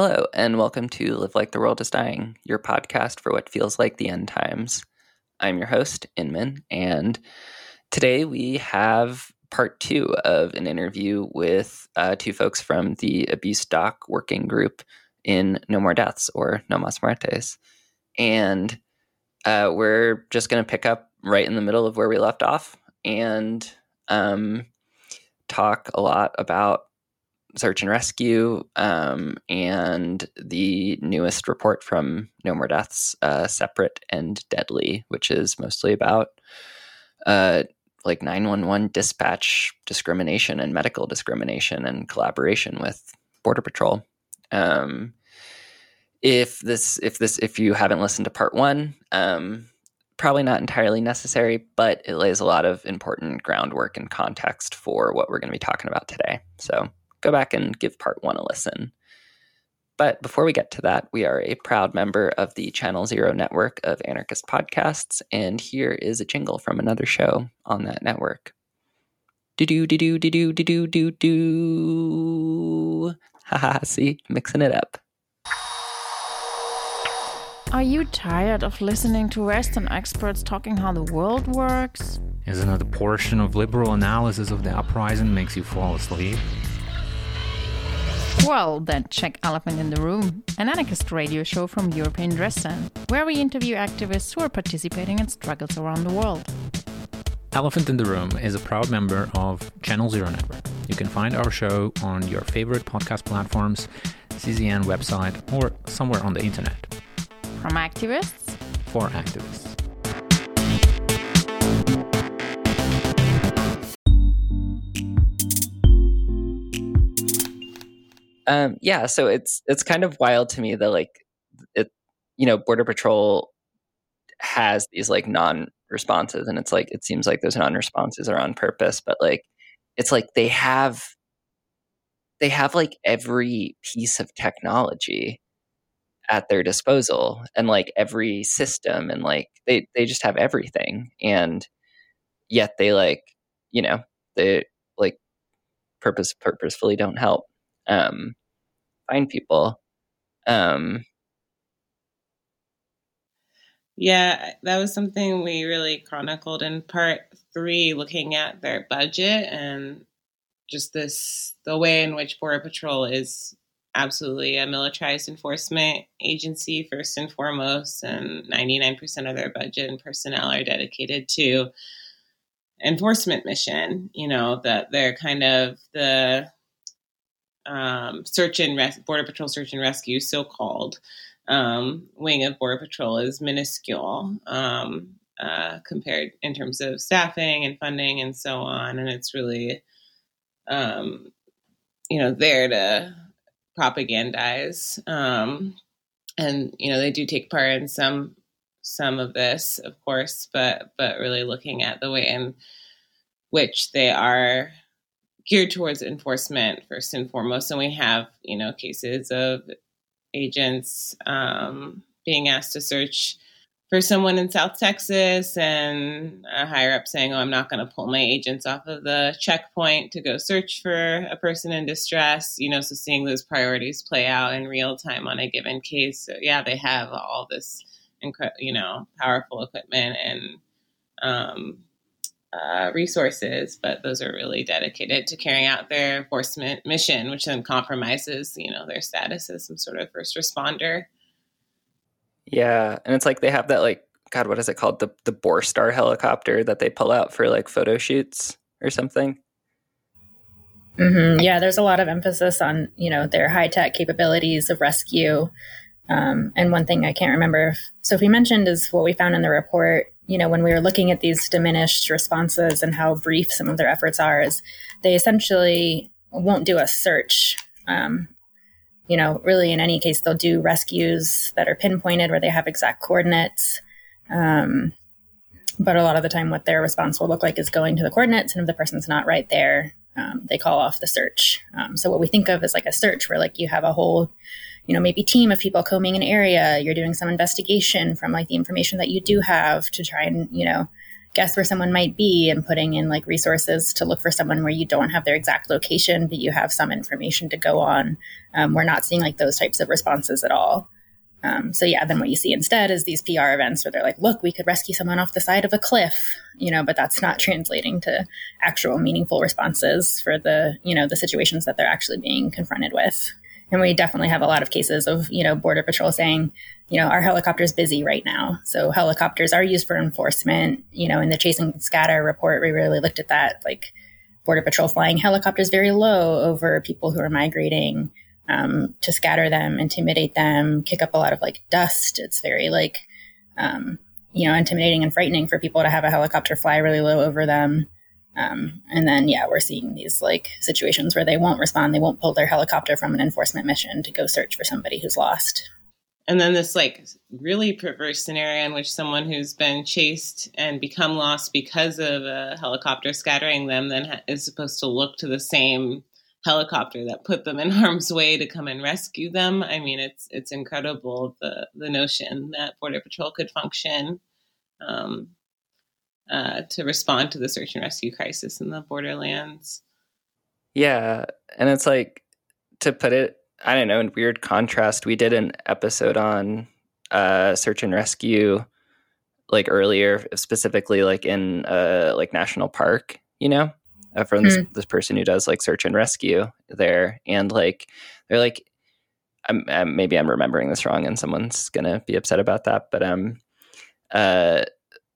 Hello, and welcome to Live Like the World is Dying, your podcast for what feels like the end times. I'm your host, Inmn, and today we have part two of an interview with uh, two folks from the Abuse Doc Working Group in No More Deaths or No Mas Muertes. And uh, we're just going to pick up right in the middle of where we left off and um, talk a lot about search and rescue um, and the newest report from No More Deaths, uh, Separate and Deadly, which is mostly about uh, like 911 dispatch discrimination and medical discrimination and collaboration with Border Patrol. Um, if this, if this, if you haven't listened to part one, um, probably not entirely necessary, but it lays a lot of important groundwork and context for what we're going to be talking about today. So go back and give part one a listen. But before we get to that, we are a proud member of the Channel Zero network of anarchist podcasts, and here is a jingle from another show on that network. Do do do do do do do do do. Haha, see, mixing it up. Are you tired of listening to Western experts talking how the world works? Isn't it a portion of liberal analysis of the uprising makes you fall asleep? Well, then check Elephant in the Room, an anarchist radio show from European Dresden, where we interview activists who are participating in struggles around the world. Elephant in the Room is a proud member of Channel Zero Network. You can find our show on your favorite podcast platforms, CZN website, or somewhere on the internet. From activists for activists. Um, yeah, so it's it's kind of wild to me that like it, you know, Border Patrol has these like non-responses, and it's like it seems like those non-responses are on purpose, but like it's like they have they have like every piece of technology at their disposal and like every system and like they they just have everything and yet they like you know they like purpose purposefully don't help. Um, find people. Um, yeah, that was something we really chronicled in part three, looking at their budget and just this the way in which Border Patrol is absolutely a militarized enforcement agency first and foremost, and 99% of their budget and personnel are dedicated to enforcement mission. You know that they're kind of the um, search and res- border patrol search and rescue, so called um, wing of border patrol is minuscule um, uh, compared in terms of staffing and funding and so on, and it's really um, you know there to propagandize um, and you know they do take part in some some of this of course but but really looking at the way in which they are geared towards enforcement first and foremost. And we have, you know, cases of agents um, being asked to search for someone in South Texas and a higher up saying, Oh, I'm not going to pull my agents off of the checkpoint to go search for a person in distress. You know, so seeing those priorities play out in real time on a given case. So, yeah, they have all this, incre- you know, powerful equipment and um, uh, resources, but those are really dedicated to carrying out their enforcement mission, which then compromises, you know, their status as some sort of first responder. Yeah, and it's like they have that like God, what is it called? The the BORSTAR helicopter that they pull out for like photo shoots or something. Mm-hmm. Yeah, there's a lot of emphasis on you know their high tech capabilities of rescue. Um, and one thing I can't remember if Sophie mentioned is what we found in the report you know, when we were looking at these diminished responses and how brief some of their efforts are, is they essentially won't do a search. Um, you know, really, in any case, they'll do rescues that are pinpointed where they have exact coordinates. Um, but a lot of the time, what their response will look like is going to the coordinates, and if the person's not right there, um, they call off the search. Um, so what we think of is like a search where like you have a whole you know, maybe team of people combing an area. You're doing some investigation from like the information that you do have to try and, you know, guess where someone might be and putting in like resources to look for someone where you don't have their exact location, but you have some information to go on. Um, we're not seeing like those types of responses at all. Um, so yeah, then what you see instead is these PR events where they're like, look, we could rescue someone off the side of a cliff, you know, but that's not translating to actual meaningful responses for the, you know, the situations that they're actually being confronted with. And we definitely have a lot of cases of, you know, Border Patrol saying, you know, our helicopter's busy right now. So helicopters are used for enforcement. You know, in the Chase and Scatter report, we really looked at that. Like Border Patrol flying helicopters very low over people who are migrating um, to scatter them, intimidate them, kick up a lot of like dust. It's very like, um, you know, intimidating and frightening for people to have a helicopter fly really low over them. Um, and then, yeah, we're seeing these like situations where they won't respond. They won't pull their helicopter from an enforcement mission to go search for somebody who's lost. And then this like really perverse scenario in which someone who's been chased and become lost because of a helicopter scattering them then is supposed to look to the same helicopter that put them in harm's way to come and rescue them. I mean, it's it's incredible the the notion that Border Patrol could function um, uh, to respond to the search and rescue crisis in the borderlands. Yeah, and it's like to put it, I don't know, in weird contrast. We did an episode on uh, search and rescue like earlier, specifically like in uh, like national park, you know, uh, from this, mm. this person who does like search and rescue there, and like they're like, I'm, I'm, maybe I'm remembering this wrong, and someone's gonna be upset about that, but um, uh,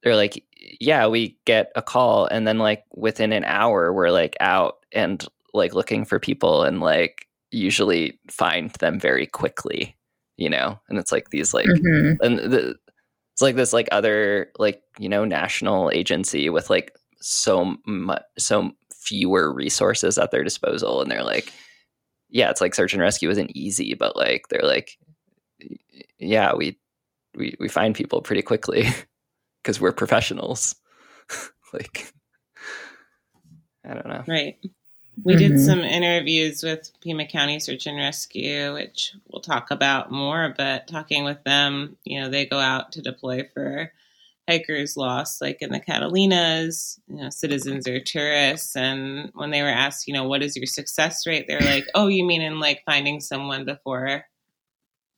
they're like, yeah, we get a call, and then like within an hour, we're like out and like looking for people, and like usually find them very quickly, you know, and it's like these like mm-hmm. and the, it's like this like other like you know national agency with like so much so fewer resources at their disposal and they're like yeah it's like search and rescue isn't easy but like they're like yeah we we, we find people pretty quickly because we're professionals like i don't know right we mm-hmm. did some interviews with pima county search and rescue which we'll talk about more but talking with them you know they go out to deploy for hikers lost, like in the Catalinas, you know, citizens or tourists. And when they were asked, you know, what is your success rate? They're like, oh, you mean in like finding someone before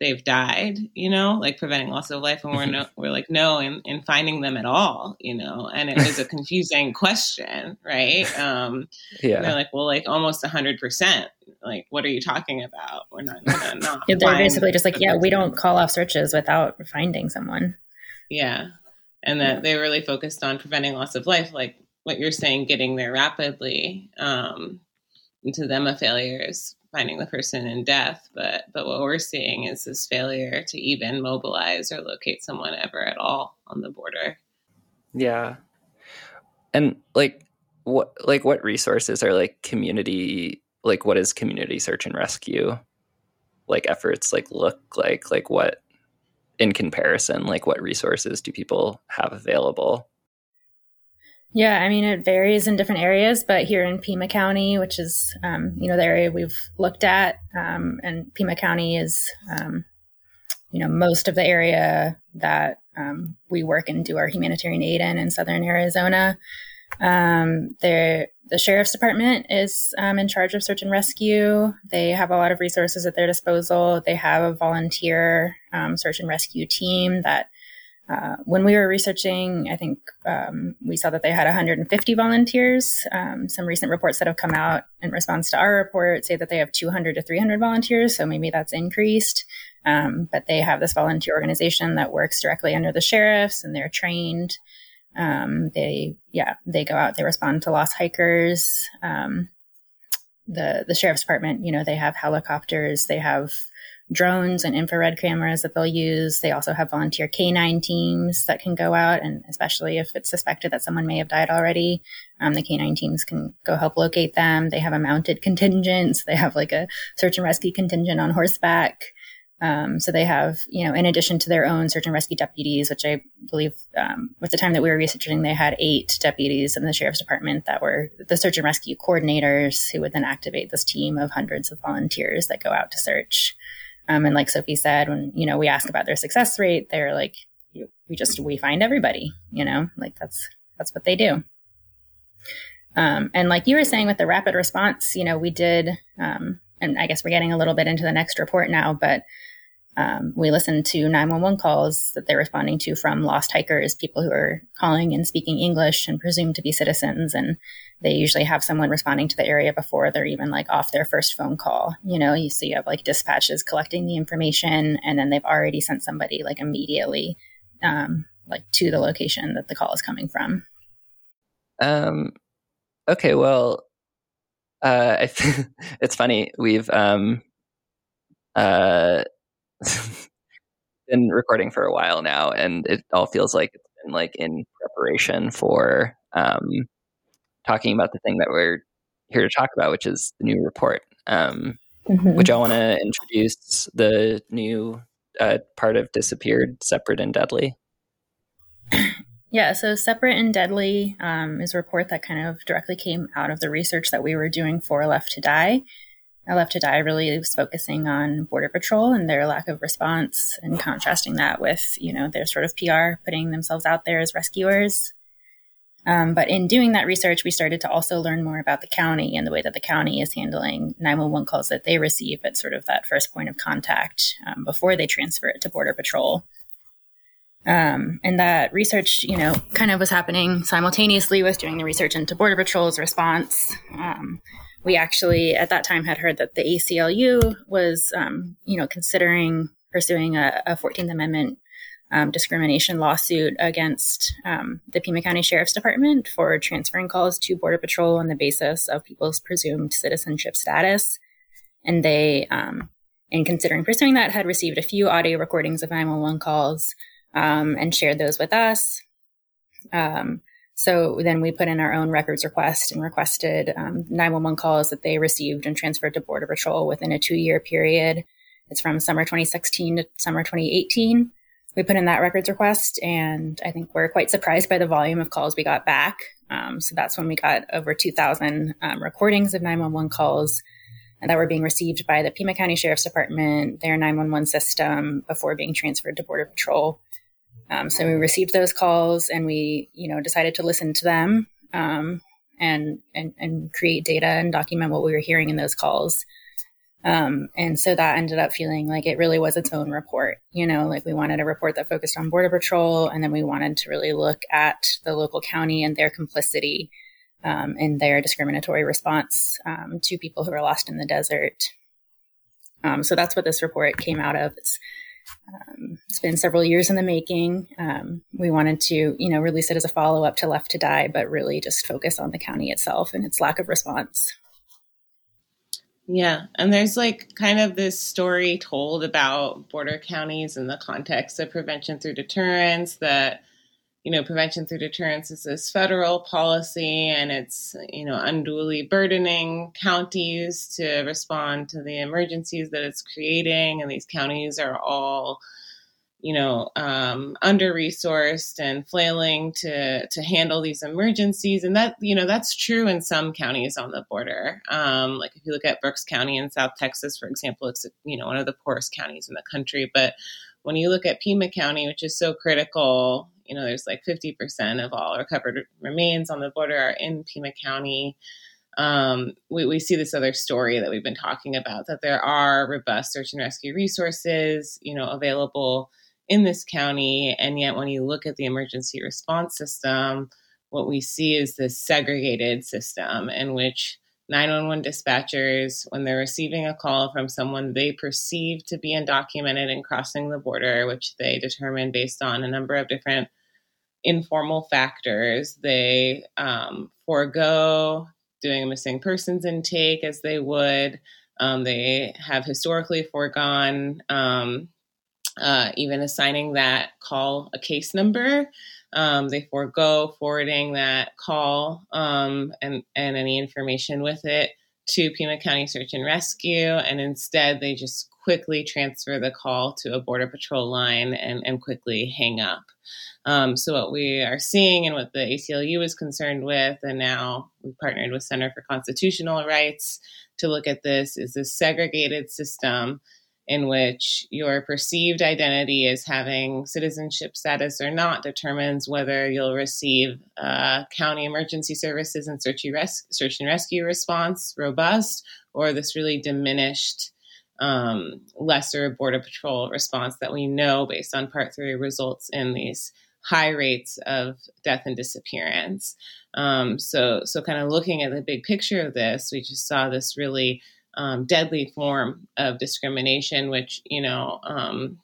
they've died, you know, like preventing loss of life. And we're no, we're like, no, in, in finding them at all, you know, and it was a confusing question, right? Um, yeah. They're like, well, like almost a hundred percent. Like, what are you talking about? We're not gonna not. yeah, they're basically just like, yeah, we don't call off searches without finding someone. Yeah and that they really focused on preventing loss of life, like what you're saying, getting there rapidly. Um, and to them, a failure is finding the person in death. But but what we're seeing is this failure to even mobilize or locate someone ever at all on the border. Yeah, and like what like what resources are like community like what is community search and rescue like efforts like look like like what in comparison like what resources do people have available yeah i mean it varies in different areas but here in pima county which is um, you know the area we've looked at um, and pima county is um, you know most of the area that um, we work and do our humanitarian aid in in southern arizona um, the sheriff's department is um, in charge of search and rescue. They have a lot of resources at their disposal. They have a volunteer search and rescue team that. Uh, when we were researching, I think um, we saw that they had 150 volunteers. Um, some recent reports that have come out in response to our report say that they have 200 to 300 volunteers, so maybe that's increased. Um, but they have this volunteer organization that works directly under the sheriffs, and they're trained um, they, yeah, they go out, they respond to lost hikers. Um, the, the sheriff's department, you know, they have helicopters, they have drones and infrared cameras that they'll use. They also have volunteer canine teams that can go out, and especially if it's suspected that someone may have died already, um, the canine teams can go help locate them. They have a mounted contingent. So they have like a search and rescue contingent on horseback. Um, so they have, you know, in addition to their own search and rescue deputies, which I believe um, the time that we were researching, they had eight deputies in the sheriff's department that were the search and rescue coordinators who would then activate this team of hundreds of volunteers that go out to search. Um, and like Sophie said, when, you know, we ask about their success rate, they're like, we just, we find everybody, you know, like that's, that's what they do. Um, and like you were saying with the rapid response, you know, we did, um, and I guess we're getting a little bit into the next report now, but um, we listened to 911 calls that they're responding to from lost hikers, people who are calling and speaking English and presumed to be citizens. And they usually have someone responding to the area before they're even like off their first phone call. You know, you see, you have like dispatches collecting the information and then they've already sent somebody like immediately, um, like to the location that the call is coming from. Um, okay. Well, uh, it's funny. We've, um, uh, been recording for a while now, and it all feels like it's been like in preparation for um, talking about the thing that we're here to talk about, which is the new report. Um, mm-hmm. Would y'all want to introduce the new uh, part of Disappeared, Separate and Deadly? Yeah, so Separate and Deadly um, is a report that kind of directly came out of the research that we were doing for Left to Die. I Left to Die really was focusing on Border Patrol and their lack of response and contrasting that with, you know, their sort of PR, putting themselves out there as rescuers. Um, but in doing that research, we started to also learn more about the county and the way that the county is handling 911 calls that they receive at sort of that first point of contact um, before they transfer it to Border Patrol. Um, and that research, you know, kind of was happening simultaneously with doing the research into Border Patrol's response. Um, we actually at that time had heard that the ACLU was, um, you know, considering pursuing a, a 14th Amendment um, discrimination lawsuit against um, the Pima County Sheriff's Department for transferring calls to Border Patrol on the basis of people's presumed citizenship status. And they, um, in considering pursuing that, had received a few audio recordings of 911 calls um, and shared those with us. Um, so then we put in our own records request and requested um, 911 calls that they received and transferred to Border Patrol within a two year period. It's from summer 2016 to summer 2018. We put in that records request, and I think we're quite surprised by the volume of calls we got back. Um, so that's when we got over 2,000 um, recordings of 911 calls that were being received by the Pima County Sheriff's Department, their 911 system, before being transferred to Border Patrol. Um, so we received those calls and we, you know, decided to listen to them um, and, and and create data and document what we were hearing in those calls. Um, and so that ended up feeling like it really was its own report. You know, like we wanted a report that focused on Border Patrol, and then we wanted to really look at the local county and their complicity um, in their discriminatory response um, to people who are lost in the desert. Um, so that's what this report came out of. It's um, it's been several years in the making. Um, we wanted to, you know, release it as a follow up to Left to Die, but really just focus on the county itself and its lack of response. Yeah, and there's like kind of this story told about border counties in the context of prevention through deterrence that you know, prevention through deterrence is this federal policy and it's, you know, unduly burdening counties to respond to the emergencies that it's creating. And these counties are all, you know, um, under resourced and flailing to, to handle these emergencies. And that, you know, that's true in some counties on the border. Um, like if you look at Brooks County in South Texas, for example, it's, you know, one of the poorest counties in the country. But when you look at Pima County, which is so critical you know, there's like 50% of all recovered remains on the border are in Pima County. Um, we, we see this other story that we've been talking about that there are robust search and rescue resources, you know, available in this county. And yet, when you look at the emergency response system, what we see is this segregated system in which 911 dispatchers, when they're receiving a call from someone they perceive to be undocumented and crossing the border, which they determine based on a number of different informal factors, they um, forego doing a missing persons intake as they would. Um, they have historically foregone um, uh, even assigning that call a case number. Um, they forego forwarding that call um, and, and any information with it to Pima County Search and Rescue, and instead they just quickly transfer the call to a Border Patrol line and, and quickly hang up. Um, so, what we are seeing and what the ACLU is concerned with, and now we've partnered with Center for Constitutional Rights to look at this, is this segregated system in which your perceived identity as having citizenship status or not determines whether you'll receive uh, county emergency services and search, res- search and rescue response robust or this really diminished um, lesser border patrol response that we know based on part three results in these high rates of death and disappearance. Um, so so kind of looking at the big picture of this we just saw this really um, deadly form of discrimination, which, you know, um,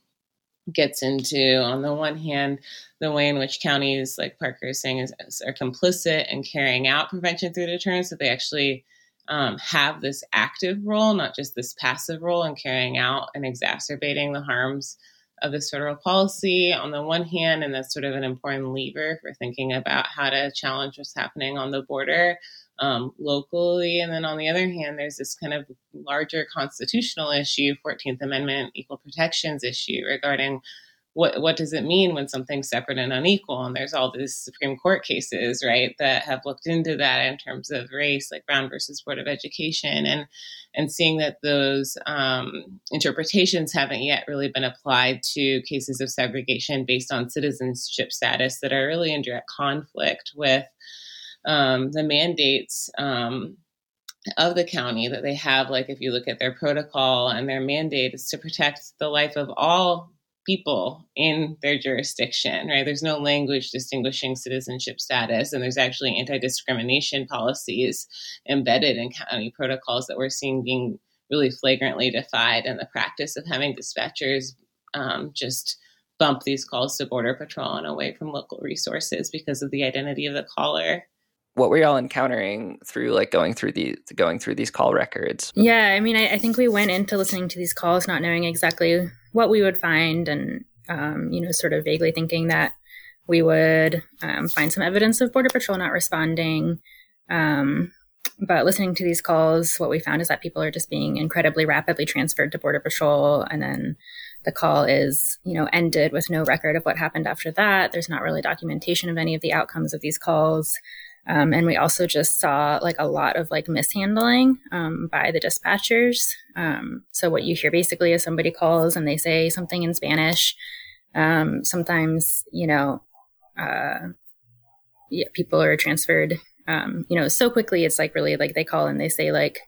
gets into, on the one hand, the way in which counties, like Parker is saying, is, are complicit in carrying out prevention through deterrence, that they actually um, have this active role, not just this passive role in carrying out and exacerbating the harms of this federal policy on the one hand, and that's sort of an important lever for thinking about how to challenge what's happening on the border um, locally. And then on the other hand, there's this kind of larger constitutional issue, 14th Amendment equal protections issue regarding what what does it mean when something's separate and unequal? And there's all these Supreme Court cases, right, that have looked into that in terms of race, like Brown versus Board of Education, and and seeing that those um, interpretations haven't yet really been applied to cases of segregation based on citizenship status that are really in direct conflict with um, the mandates um, of the county that they have. Like if you look at their protocol and their mandate is to protect the life of all people in their jurisdiction, right? There's no language distinguishing citizenship status, and there's actually anti discrimination policies embedded in county protocols that we're seeing being really flagrantly defied in the practice of having dispatchers um, just bump these calls to Border Patrol and away from local resources because of the identity of the caller what were y'all encountering through like going through these going through these call records? Yeah i mean I, I, think we went into listening to these calls not knowing exactly what we would find and um, you know sort of vaguely thinking that we would um, find some evidence of border patrol not responding. Um, but listening to these calls what we found is that people are just being incredibly rapidly transferred to border patrol and then the call is you know ended with no record of what happened after that. There's not really documentation of any of the outcomes of these calls um, and we also just saw like a lot of like mishandling um, by the dispatchers. Um, so what you hear basically is somebody calls and they say something in Spanish. Um, sometimes, you know, uh, yeah, people are transferred, um, you know, so quickly. It's like really like they call and they say like,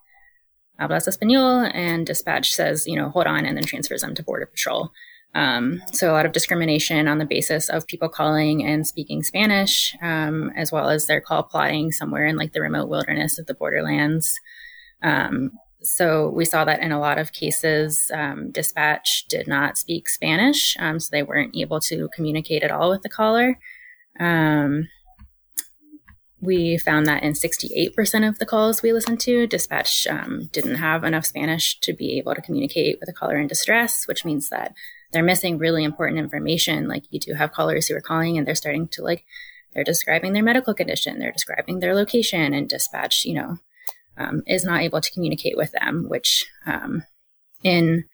hablas español, and dispatch says, you know, hold on, and then transfers them to border patrol. Um, so a lot of discrimination on the basis of people calling and speaking Spanish, um, as well as their call plotting somewhere in like the remote wilderness of the borderlands. Um, so we saw that in a lot of cases, um, dispatch did not speak Spanish, um, so they weren't able to communicate at all with the caller. Um, we found that in 68% of the calls we listened to, dispatch didn't have enough Spanish to be able to communicate with a caller in distress, which means that they're missing really important information. Like you do have callers who are calling and they're starting to like, they're describing their medical condition, they're describing their location, and dispatch, you know, um, is not able to communicate with them, which um, in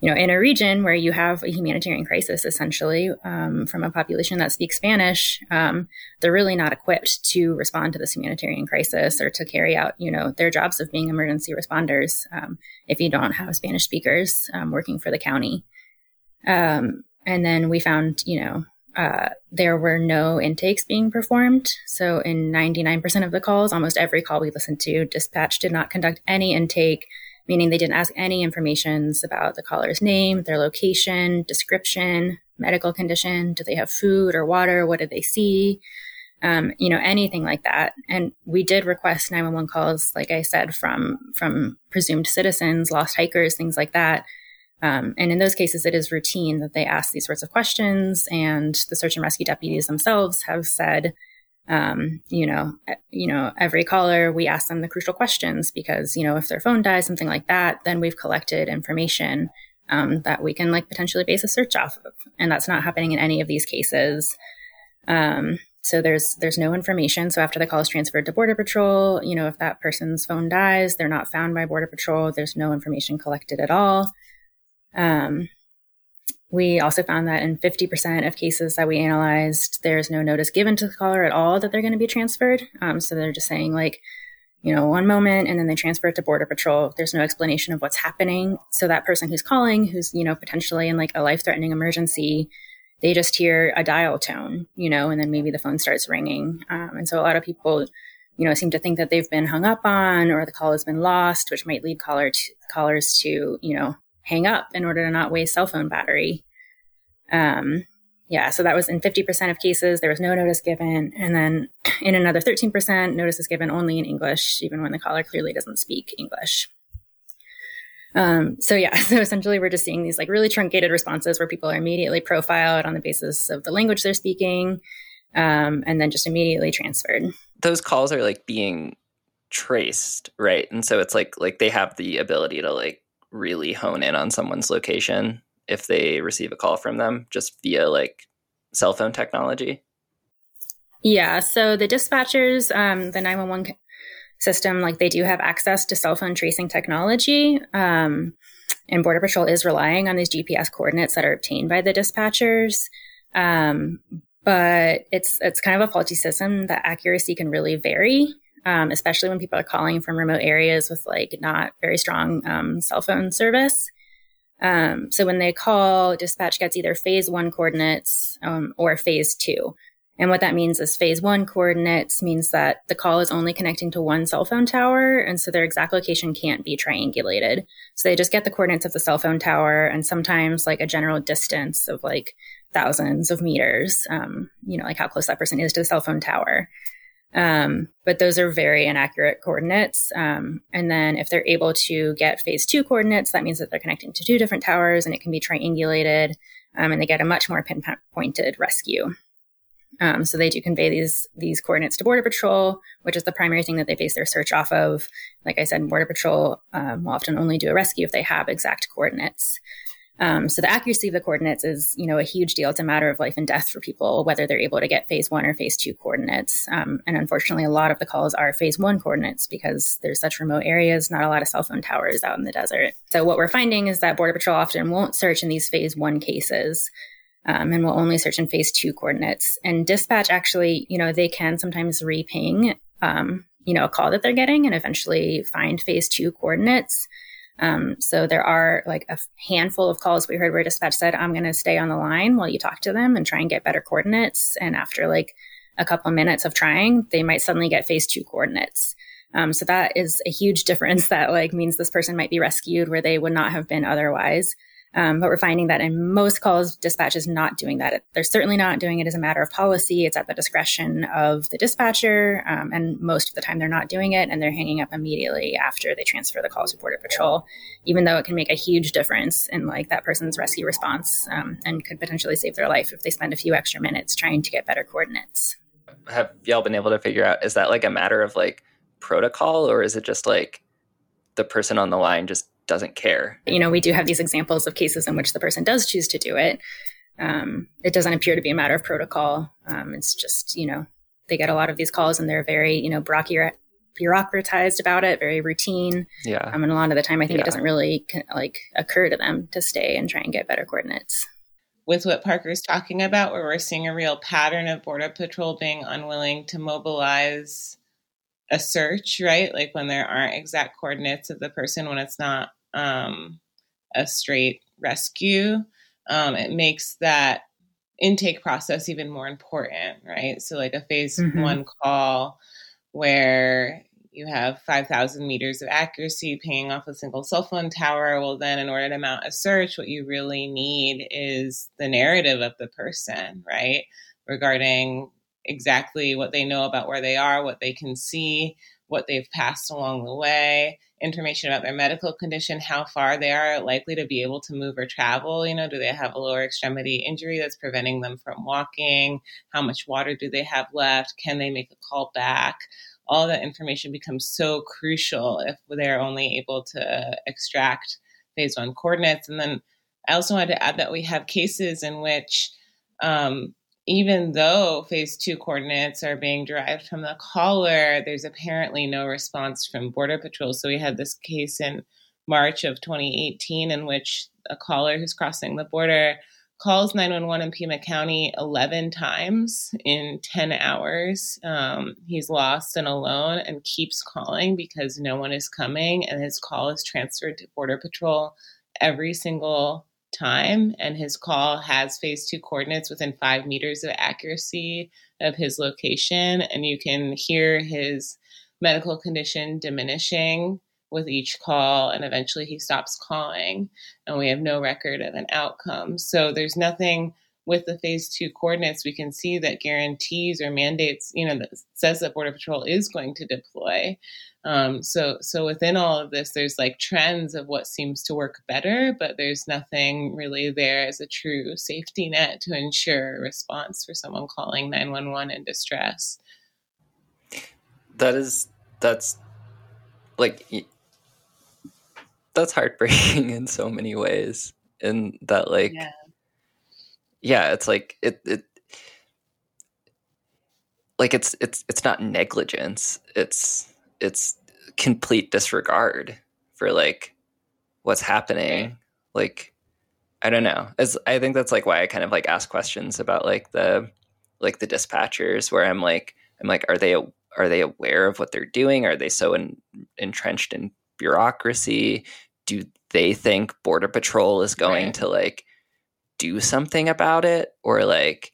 you know in a region where you have a humanitarian crisis essentially um, from a population that speaks spanish um, they're really not equipped to respond to this humanitarian crisis or to carry out you know their jobs of being emergency responders um, if you don't have spanish speakers um, working for the county um, and then we found, you know, uh, there were no intakes being performed. So in 99% of the calls, almost every call we listened to, dispatch did not conduct any intake, meaning they didn't ask any informations about the caller's name, their location, description, medical condition. Do they have food or water? What did they see? Um, you know, anything like that. And we did request 911 calls, like I said, from from presumed citizens, lost hikers, things like that. Um, and in those cases, it is routine that they ask these sorts of questions, and the search and rescue deputies themselves have said, um, you know, you know, every caller we ask them the crucial questions because you know if their phone dies, something like that, then we've collected information um, that we can like potentially base a search off of, and that's not happening in any of these cases. Um, so there's there's no information. So after the call is transferred to Border Patrol, you know, if that person's phone dies, they're not found by Border Patrol. There's no information collected at all. Um, we also found that in 50% of cases that we analyzed, there's no notice given to the caller at all that they're going to be transferred. Um, so they're just saying, like, you know, one moment and then they transfer it to Border Patrol. There's no explanation of what's happening. So that person who's calling, who's, you know, potentially in like a life threatening emergency, they just hear a dial tone, you know, and then maybe the phone starts ringing. Um, and so a lot of people, you know, seem to think that they've been hung up on or the call has been lost, which might lead caller callers to, you know, hang up in order to not waste cell phone battery. Um, yeah, so that was in 50% of cases, there was no notice given. And then in another 13%, notice is given only in English, even when the caller clearly doesn't speak English. Um, so yeah, so essentially we're just seeing these like really truncated responses where people are immediately profiled on the basis of the language they're speaking, um, and then just immediately transferred. Those calls are like being traced, right? And so it's like like they have the ability to like really hone in on someone's location if they receive a call from them just via like cell phone technology? Yeah. So the dispatchers, um, the 911 system, like they do have access to cell phone tracing technology. Um, and Border Patrol is relying on these GPS coordinates that are obtained by the dispatchers. Um, but it's it's kind of a faulty system. The accuracy can really vary, um, especially when people are calling from remote areas with like not very strong um, cell phone service. Um, so when they call, dispatch gets either phase one coordinates um, or phase two. And what that means is phase one coordinates means that the call is only connecting to one cell phone tower. And so their exact location can't be triangulated. So they just get the coordinates of the cell phone tower and sometimes like a general distance of like thousands of meters, um, you know, like how close that person is to the cell phone tower. Um, but those are very inaccurate coordinates. Um, and then if they're able to get phase two coordinates, that means that they're connecting to two different towers and it can be triangulated um, and they get a much more pinpointed rescue. Um, so they do convey these these coordinates to Border Patrol, which is the primary thing that they base their search off of. Like I said, Border Patrol um, will often only do a rescue if they have exact coordinates. Um, so the accuracy of the coordinates is, you know, a huge deal. It's a matter of life and death for people, whether they're able to get phase one or phase two coordinates. Um, and unfortunately, a lot of the calls are phase one coordinates because there's such remote areas, not a lot of cell phone towers out in the desert. So what we're finding is that Border Patrol often won't search in these phase one cases. Um, and will only search in phase two coordinates. And dispatch actually, you know, they can sometimes reping, um, you know, a call that they're getting and eventually find phase two coordinates. Um, so there are like a handful of calls we heard where dispatch said, I'm going to stay on the line while you talk to them and try and get better coordinates. And after like a couple minutes of trying, they might suddenly get phase two coordinates. Um, so that is a huge difference that like means this person might be rescued where they would not have been otherwise. Um, but we're finding that in most calls, dispatch is not doing that. They're certainly not doing it as a matter of policy. It's at the discretion of the dispatcher. Um, and most of the time, they're not doing it and they're hanging up immediately after they transfer the call to Border Patrol, even though it can make a huge difference in like that person's rescue response um, and could potentially save their life if they spend a few extra minutes trying to get better coordinates. Have y'all been able to figure out is that like a matter of like protocol or is it just like the person on the line just doesn't care. You know, we do have these examples of cases in which the person does choose to do it. Um, it doesn't appear to be a matter of protocol. Um, it's just, you know, they get a lot of these calls and they're very, you know, bureaucratized about it, very routine. Yeah. Um, and a lot of the time, I think yeah. it doesn't really like occur to them to stay and try and get better coordinates. With what Parker's talking about, where we're seeing a real pattern of Border Patrol being unwilling to mobilize a search, right? Like when there aren't exact coordinates of the person, when it's not um, a straight rescue, um, it makes that intake process even more important, right? So, like a phase mm-hmm. one call where you have 5,000 meters of accuracy paying off a single cell phone tower. Well, then, in order to mount a search, what you really need is the narrative of the person, right? Regarding exactly what they know about where they are, what they can see, what they've passed along the way, information about their medical condition, how far they are likely to be able to move or travel. You know, do they have a lower extremity injury that's preventing them from walking? How much water do they have left? Can they make a call back? All that information becomes so crucial if they're only able to extract phase one coordinates. And then I also wanted to add that we have cases in which um, even though phase two coordinates are being derived from the caller, there's apparently no response from Border Patrol. So we had this case in March of 2018 in which a caller who's crossing the border calls 911 in Pima County 11 times in 10 hours. Um, he's lost and alone and keeps calling because no one is coming, and his call is transferred to Border Patrol every single time. And his call has phase two coordinates within five meters of accuracy of his location, and you can hear his medical condition diminishing with each call and eventually he stops calling and we have no record of an outcome so there's nothing with the phase two coordinates we can see that guarantees or mandates you know that says that border patrol is going to deploy um, so so within all of this there's like trends of what seems to work better but there's nothing really there as a true safety net to ensure a response for someone calling 911 in distress that is that's like that's heartbreaking in so many ways and that like yeah. Yeah it's like it it like it's it's it's not negligence. It's it's complete disregard for like what's happening. Like i don't know. As i think that's like why i kind of like ask questions about like the like the dispatchers where i'm like i'm like are they are they aware of what they're doing? Are they so in, entrenched in bureaucracy? Do they think border patrol is going right. to like do something about it or like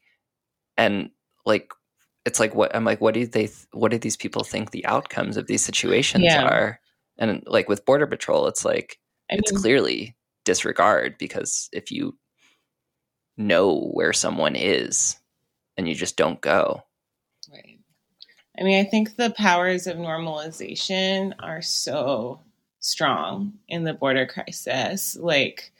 and like it's like what i'm like what do they what do these people think the outcomes of these situations yeah. are and like with border patrol it's like I it's mean, clearly disregard because if you know where someone is and you just don't go right i mean i think the powers of normalization are so strong in the border crisis. Like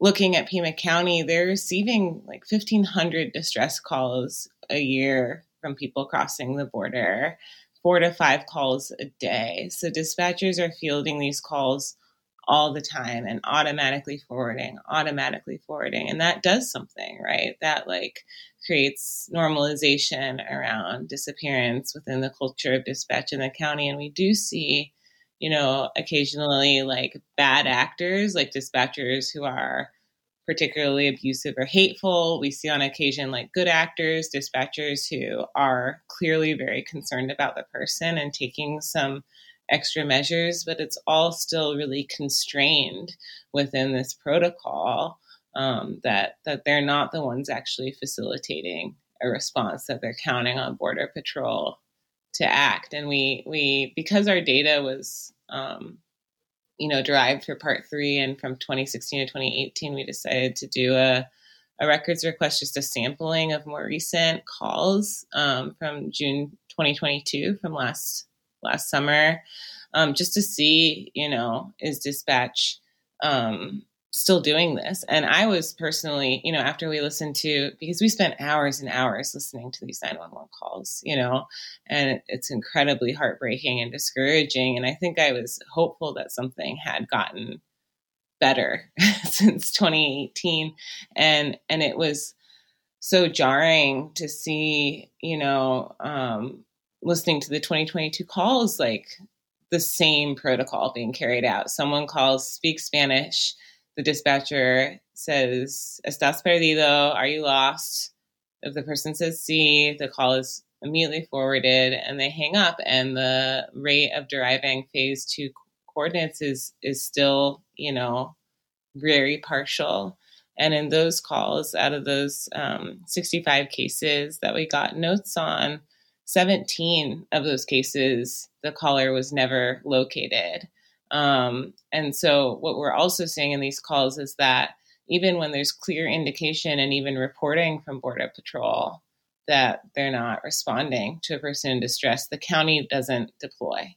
looking at Pima County, they're receiving like 1,500 distress calls a year from people crossing the border, four to five calls a day. So dispatchers are fielding these calls all the time and automatically forwarding, automatically forwarding. And that does something, right? That like creates normalization around disappearance within the culture of dispatch in the county. And we do see you know, occasionally like bad actors, like dispatchers who are particularly abusive or hateful. We see on occasion like good actors, dispatchers who are clearly very concerned about the person and taking some extra measures, but it's all still really constrained within this protocol um, that that they're not the ones actually facilitating a response that they're counting on border patrol to act. And we we because our data was um, you know derived for part three, and from 2016 to 2018, we decided to do a a records request, just a sampling of more recent calls um, from June 2022, from last last summer, um, just to see, you know, is dispatch um, still doing this. And I was personally, you know, after we listened to, because we spent hours and hours listening to these 911 calls, you know, and it's incredibly heartbreaking and discouraging. And I think I was hopeful that something had gotten better since 2018. And, and it was so jarring to see, you know, um, listening to the 2022 calls, like the same protocol being carried out. Someone calls, speak Spanish, the dispatcher says, Estás perdido? Are you lost? If the person says sí, the call is immediately forwarded and they hang up, and the rate of deriving phase two coordinates is, is still, you know, very partial. And in those calls, out of those um, 65 cases that we got notes on, 17 of those cases, the caller was never located. Um, and so, what we're also seeing in these calls is that even when there's clear indication and even reporting from Border Patrol that they're not responding to a person in distress, the county doesn't deploy.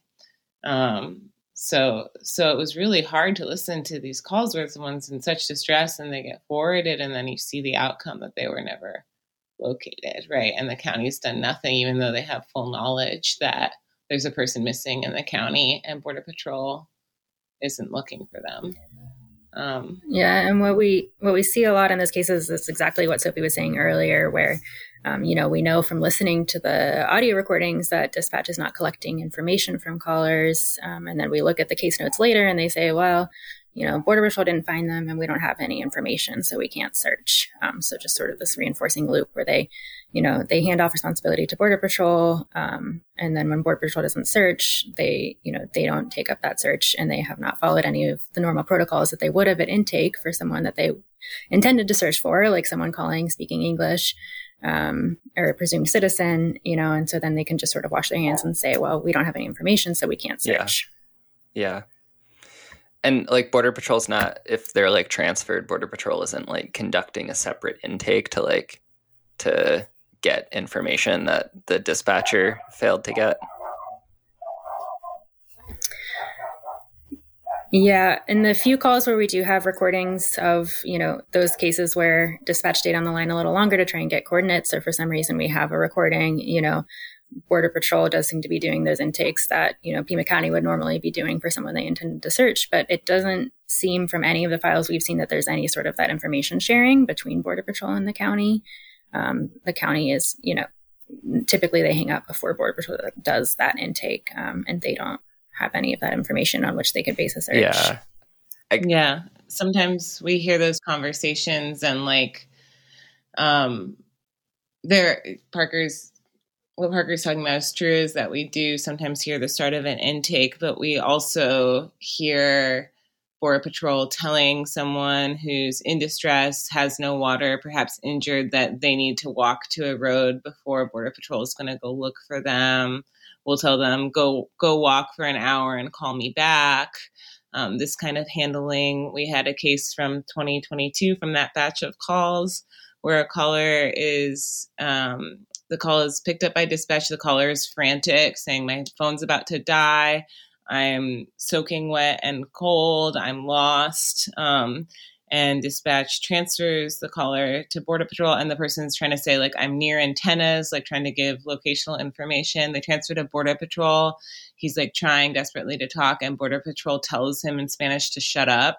Um, so, so it was really hard to listen to these calls where someone's in such distress and they get forwarded, and then you see the outcome that they were never located, right? And the county's done nothing, even though they have full knowledge that there's a person missing in the county, and Border Patrol isn't looking for them. Um, yeah, and what we what we see a lot in those cases is exactly what Sophie was saying earlier, where um, you know we know from listening to the audio recordings that dispatch is not collecting information from callers, um, and then we look at the case notes later and they say, well, you know, Border Patrol didn't find them and we don't have any information, so we can't search. Um, so just sort of this reinforcing loop where they, you know, they hand off responsibility to Border Patrol. Um, and then when Border Patrol doesn't search, they, you know, they don't take up that search and they have not followed any of the normal protocols that they would have at intake for someone that they intended to search for, like someone calling, speaking English, um, or a presumed citizen, you know, and so then they can just sort of wash their hands and say, well, we don't have any information, so we can't search. Yeah. yeah and like border patrol's not if they're like transferred border patrol isn't like conducting a separate intake to like to get information that the dispatcher failed to get yeah in the few calls where we do have recordings of you know those cases where dispatch stayed on the line a little longer to try and get coordinates or for some reason we have a recording you know Border Patrol does seem to be doing those intakes that, you know, Pima County would normally be doing for someone they intended to search. But it doesn't seem from any of the files we've seen that there's any sort of that information sharing between Border Patrol and the county. Um, the county is, you know, typically they hang up before Border Patrol does that intake, um, and they don't have any of that information on which they could base a search. Yeah. I- yeah. Sometimes we hear those conversations and like, um, there, Parker's what Parker's talking about is true is that we do sometimes hear the start of an intake, but we also hear Border Patrol telling someone who's in distress, has no water, perhaps injured, that they need to walk to a road before Border Patrol is going to go look for them. We'll tell them go go walk for an hour and call me back. Um, this kind of handling. We had a case from 2022 from that batch of calls where a caller is um, the call is picked up by dispatch. The caller is frantic, saying, My phone's about to die. I'm soaking wet and cold. I'm lost. Um, and dispatch transfers the caller to Border Patrol, and the person's trying to say, like, I'm near antennas, like trying to give locational information. They transfer to Border Patrol. He's like trying desperately to talk, and Border Patrol tells him in Spanish to shut up.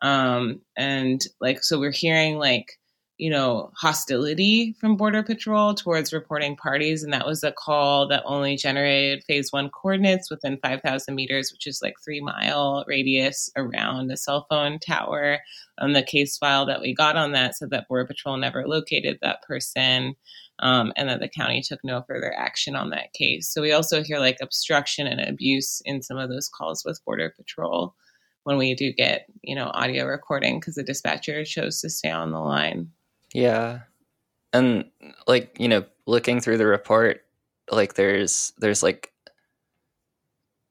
Um, and like, so we're hearing like you know, hostility from Border Patrol towards reporting parties. And that was a call that only generated phase one coordinates within 5,000 meters, which is like three mile radius around a cell phone tower. And the case file that we got on that said that Border Patrol never located that person. Um, and that the county took no further action on that case. So we also hear like obstruction and abuse in some of those calls with Border Patrol when we do get, you know, audio recording because the dispatcher chose to stay on the line. Yeah. And like, you know, looking through the report, like there's there's like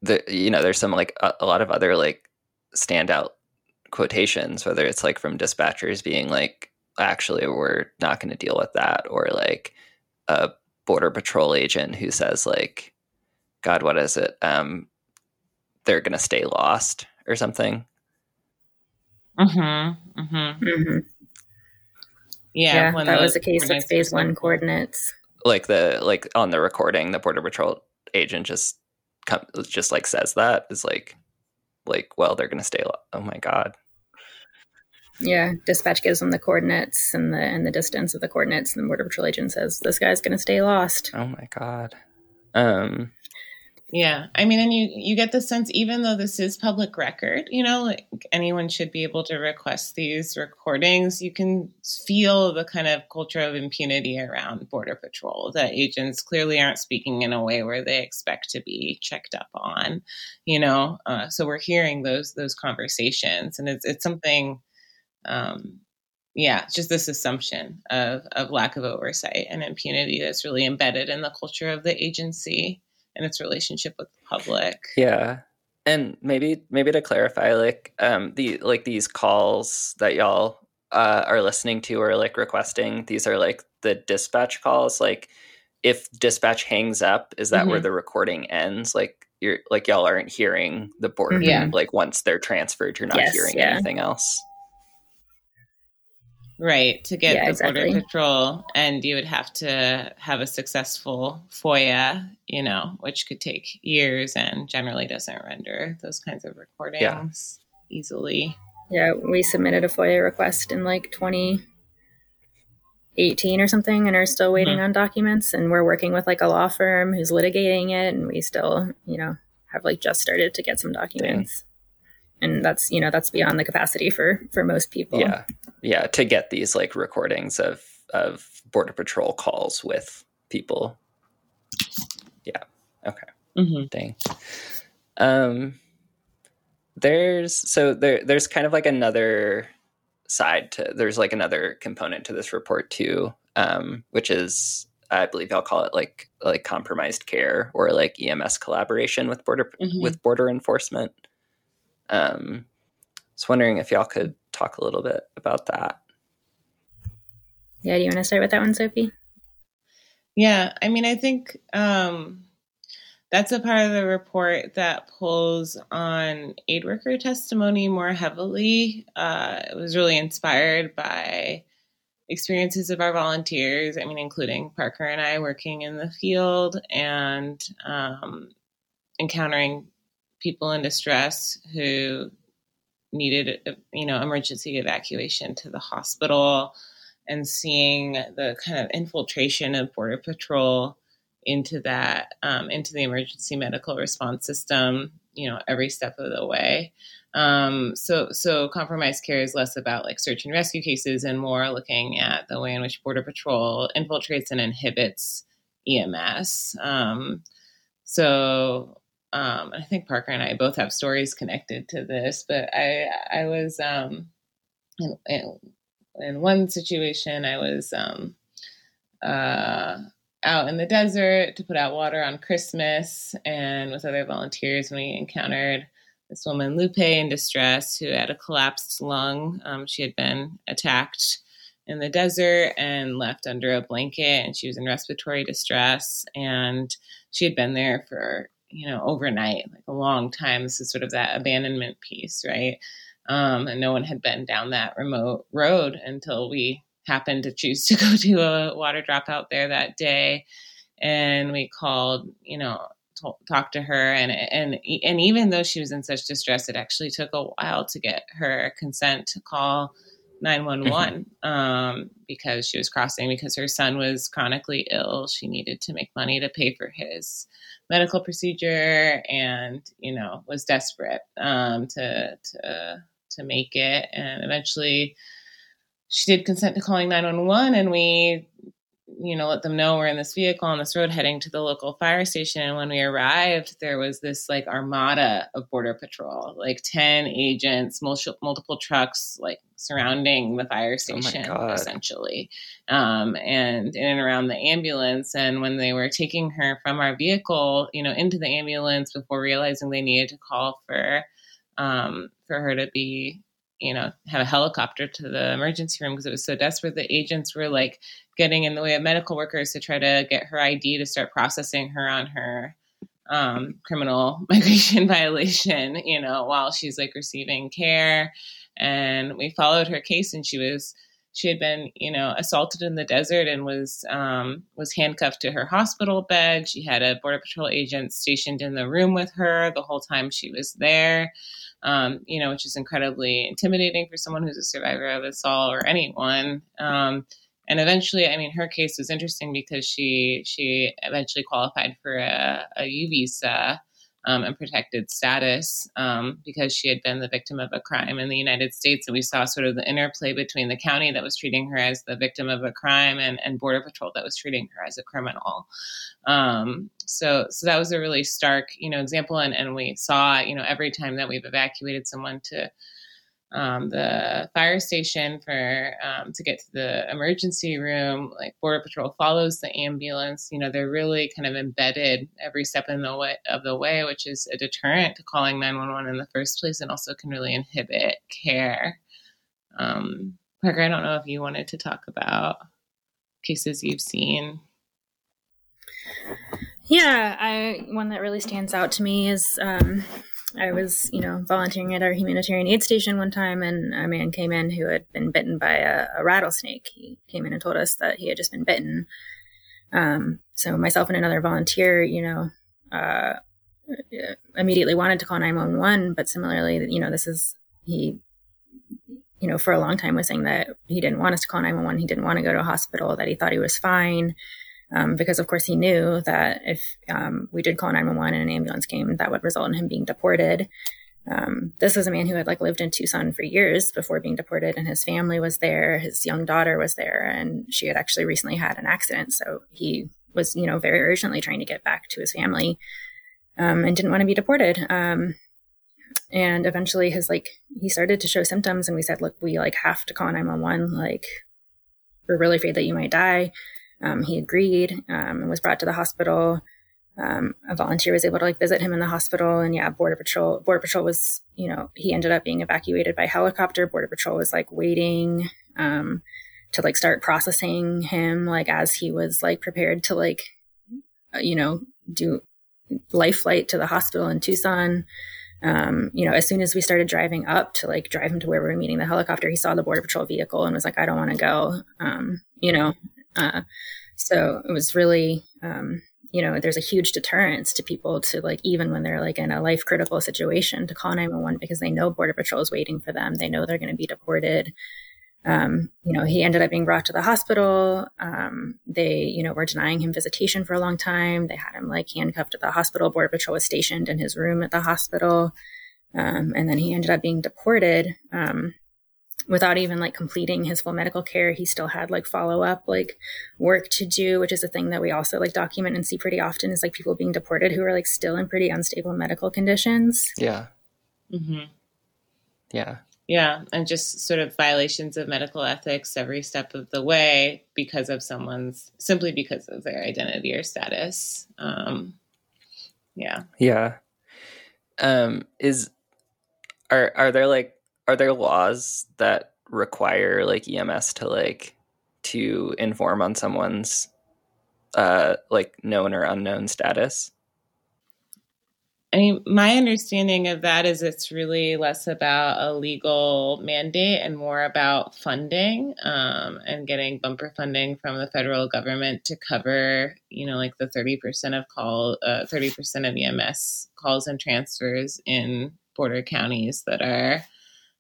the you know, there's some like a, a lot of other like standout quotations, whether it's like from dispatchers being like, actually we're not gonna deal with that, or like a border patrol agent who says like, God, what is it? Um they're gonna stay lost or something. Mm-hmm. Mm-hmm. mm-hmm. Yeah, yeah that was the case with phase one coordinates. Like the like on the recording, the border patrol agent just come, just like says that is like like well they're gonna stay. Oh my god. Yeah, dispatch gives them the coordinates and the and the distance of the coordinates, and the border patrol agent says this guy's gonna stay lost. Oh my god. Um, yeah. I mean, and you, you get the sense, even though this is public record, you know, like anyone should be able to request these recordings, you can feel the kind of culture of impunity around Border Patrol that agents clearly aren't speaking in a way where they expect to be checked up on, you know? Uh, so we're hearing those, those conversations and it's, it's something, um, yeah, just this assumption of, of lack of oversight and impunity that's really embedded in the culture of the agency and its relationship with the public. Yeah. And maybe maybe to clarify, like um the like these calls that y'all uh, are listening to or like requesting, these are like the dispatch calls. Like if dispatch hangs up, is that mm-hmm. where the recording ends? Like you're like y'all aren't hearing the board. Yeah. Like once they're transferred, you're not yes, hearing yeah. anything else. Right, to get yeah, the exactly. border patrol, and you would have to have a successful FOIA, you know, which could take years and generally doesn't render those kinds of recordings yeah. easily. Yeah, we submitted a FOIA request in like 2018 or something and are still waiting mm-hmm. on documents. And we're working with like a law firm who's litigating it, and we still, you know, have like just started to get some documents. And that's you know that's beyond the capacity for for most people yeah yeah to get these like recordings of of border patrol calls with people yeah okay mm-hmm. dang um there's so there there's kind of like another side to there's like another component to this report too um which is I believe I'll call it like like compromised care or like EMS collaboration with border mm-hmm. with border enforcement. Um, I was wondering if y'all could talk a little bit about that. Yeah, do you want to start with that one, Sophie? Yeah, I mean, I think um, that's a part of the report that pulls on aid worker testimony more heavily. Uh, it was really inspired by experiences of our volunteers, I mean, including Parker and I working in the field and um, encountering people in distress who needed, you know, emergency evacuation to the hospital and seeing the kind of infiltration of Border Patrol into that, um, into the emergency medical response system, you know, every step of the way. Um, so, so compromised care is less about like search and rescue cases and more looking at the way in which Border Patrol infiltrates and inhibits EMS. Um, so, um, I think Parker and I both have stories connected to this, but I, I was, um, in, in, one situation, I was, um, uh, out in the desert to put out water on Christmas and with other volunteers, we encountered this woman, Lupe, in distress, who had a collapsed lung. Um, she had been attacked in the desert and left under a blanket, and she was in respiratory distress. And she had been there for, you know, overnight, like a long time. This is sort of that abandonment piece, right? Um, and no one had been down that remote road until we happened to choose to go to a water drop out there that day. And we called, you know, talked to her and and and even though she was in such distress it actually took a while to get her consent to call 911 mm-hmm. um, because she was crossing because her son was chronically ill she needed to make money to pay for his medical procedure and you know was desperate um, to to to make it and eventually she did consent to calling 911 and we you know, let them know we're in this vehicle on this road heading to the local fire station. And when we arrived, there was this like armada of Border Patrol, like 10 agents, multiple, multiple trucks, like surrounding the fire oh station, oh essentially, um, and in and around the ambulance. And when they were taking her from our vehicle, you know, into the ambulance before realizing they needed to call for, um, for her to be you know, have a helicopter to the emergency room because it was so desperate. The agents were like getting in the way of medical workers to try to get her ID to start processing her on her um, criminal migration violation, you know, while she's like receiving care. And we followed her case, and she was she had been, you know, assaulted in the desert and was um, was handcuffed to her hospital bed. She had a border patrol agent stationed in the room with her the whole time she was there um, you know, which is incredibly intimidating for someone who's a survivor of assault or anyone. Um, and eventually, I mean, her case was interesting because she she eventually qualified for a, a U visa um, and protected status um, because she had been the victim of a crime in the United States. And we saw sort of the interplay between the county that was treating her as the victim of a crime and, and Border Patrol that was treating her as a criminal. Um, so, so that was a really stark, you know, example. And, and we saw, you know, every time that we've evacuated someone to um, the fire station for um, to get to the emergency room. Like Border Patrol follows the ambulance. You know, they're really kind of embedded every step in the way of the way, which is a deterrent to calling 911 in the first place, and also can really inhibit care. Um, Parker, I don't know if you wanted to talk about cases you've seen. Yeah, I one that really stands out to me is um, I was, you know, volunteering at our humanitarian aid station one time, and a man came in who had been bitten by a, a rattlesnake. He came in and told us that he had just been bitten. Um, so myself and another volunteer, you know, uh, immediately wanted to call 911, but similarly, you know, this is he, you know, for a long time was saying that he didn't want us to call 911. He didn't want to go to a hospital. That he thought he was fine um, because of course he knew that if um, we did call 911 and an ambulance came, that would result in him being deported. Um, this was a man who had like lived in Tucson for years before being deported, and his family was there. His young daughter was there, and she had actually recently had an accident. So he was, you know, very urgently trying to get back to his family um, and didn't want to be deported. Um, and eventually, his like he started to show symptoms, and we said, "Look, we like have to call nine one one. Like, we're really afraid that you might die." Um, he agreed um, and was brought to the hospital. Um, a volunteer was able to like visit him in the hospital and yeah border patrol border patrol was you know he ended up being evacuated by helicopter. Border patrol was like waiting um, to like start processing him like as he was like prepared to like uh, you know do life flight to the hospital in tucson. Um, you know as soon as we started driving up to like drive him to where we were meeting the helicopter he saw the border patrol vehicle and was like i don't want to go um, you know uh, so it was really um, you know, there's a huge deterrence to people to like, even when they're like in a life critical situation to call 911 because they know Border Patrol is waiting for them. They know they're going to be deported. Um, you know, he ended up being brought to the hospital. Um, they, you know, were denying him visitation for a long time. They had him like handcuffed at the hospital. Border Patrol was stationed in his room at the hospital. Um, and then he ended up being deported. Um, without even like completing his full medical care he still had like follow up like work to do which is a thing that we also like document and see pretty often is like people being deported who are like still in pretty unstable medical conditions. Yeah. Mm-hmm. yeah. Yeah and just sort of violations of medical ethics every step of the way because of someone's simply because of their identity or status. Um yeah. Yeah. Um is are are there like are there laws that require like EMS to like to inform on someone's uh like known or unknown status? I mean, my understanding of that is it's really less about a legal mandate and more about funding um, and getting bumper funding from the federal government to cover, you know, like the 30% of call, uh, 30% of EMS calls and transfers in border counties that are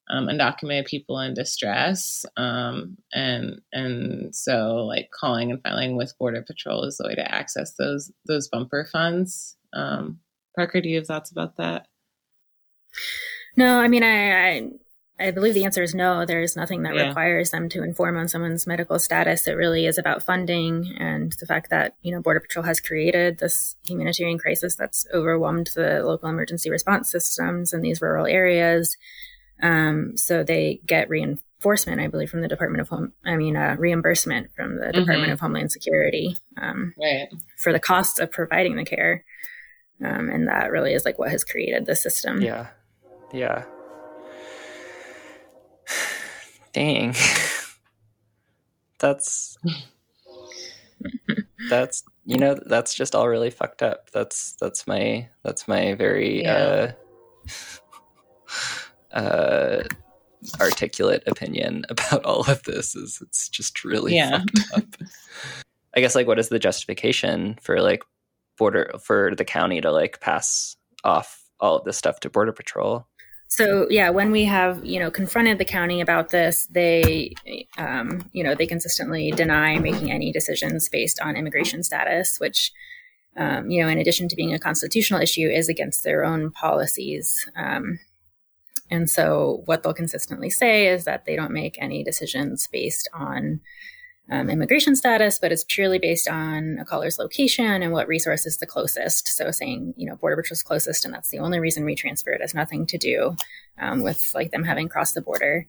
um, undocumented people in distress. Um, and and so like calling and filing with Border Patrol is the way to access those those bumper funds. Um, Parker, do you have thoughts about that? No, I mean I, I I believe the answer is no. There is nothing that yeah. requires them to inform on someone's medical status. It really is about funding and the fact that, you know, Border Patrol has created this humanitarian crisis that's overwhelmed the local emergency response systems in these rural areas. Um, so they get reinforcement, I believe, from the Department of Home, I mean, uh, reimbursement from the mm-hmm. Department of Homeland Security um, right. for the costs of providing the care. Um, and that really is like what has created the system. Yeah. Yeah. Dang. that's that's you know that's just all really fucked up that's that's my that's my very yeah. uh uh, articulate opinion about all of this is it's just really yeah. fucked up. I guess like what is the justification for like border for the county to like pass off all of this stuff to border patrol? So yeah, when we have you know confronted the county about this, they um, you know they consistently deny making any decisions based on immigration status, which um, you know in addition to being a constitutional issue is against their own policies. Um, and so, what they'll consistently say is that they don't make any decisions based on um, immigration status, but it's purely based on a caller's location and what resource is the closest. So, saying, you know, Border Patrol's closest, and that's the only reason we it has nothing to do um, with like them having crossed the border.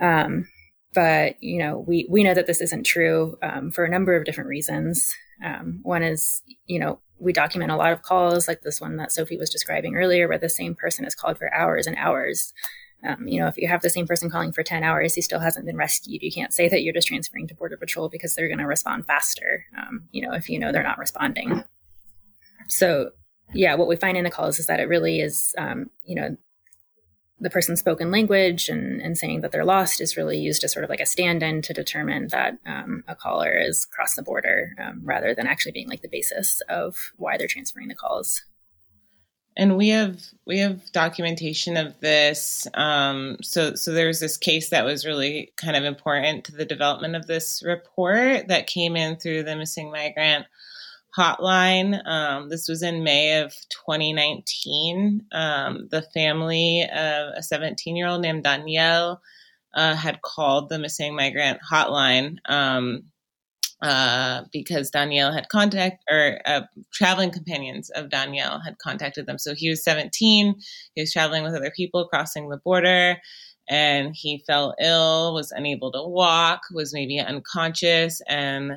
Um, but you know, we we know that this isn't true um, for a number of different reasons. Um, one is, you know, we document a lot of calls like this one that Sophie was describing earlier, where the same person is called for hours and hours. Um, you know, if you have the same person calling for 10 hours, he still hasn't been rescued. You can't say that you're just transferring to Border Patrol because they're going to respond faster, um, you know, if you know they're not responding. So, yeah, what we find in the calls is that it really is, um, you know, the person's spoken language and, and saying that they're lost is really used as sort of like a stand-in to determine that um, a caller is crossed the border um, rather than actually being like the basis of why they're transferring the calls. And we have we have documentation of this um, so so there was this case that was really kind of important to the development of this report that came in through the missing migrant hotline. Um, this was in May of 2019. Um, the family of a 17 year old named Danielle uh, had called the missing migrant hotline um, uh, because Danielle had contact or uh, traveling companions of Danielle had contacted them. So he was 17. He was traveling with other people crossing the border and he fell ill, was unable to walk, was maybe unconscious, and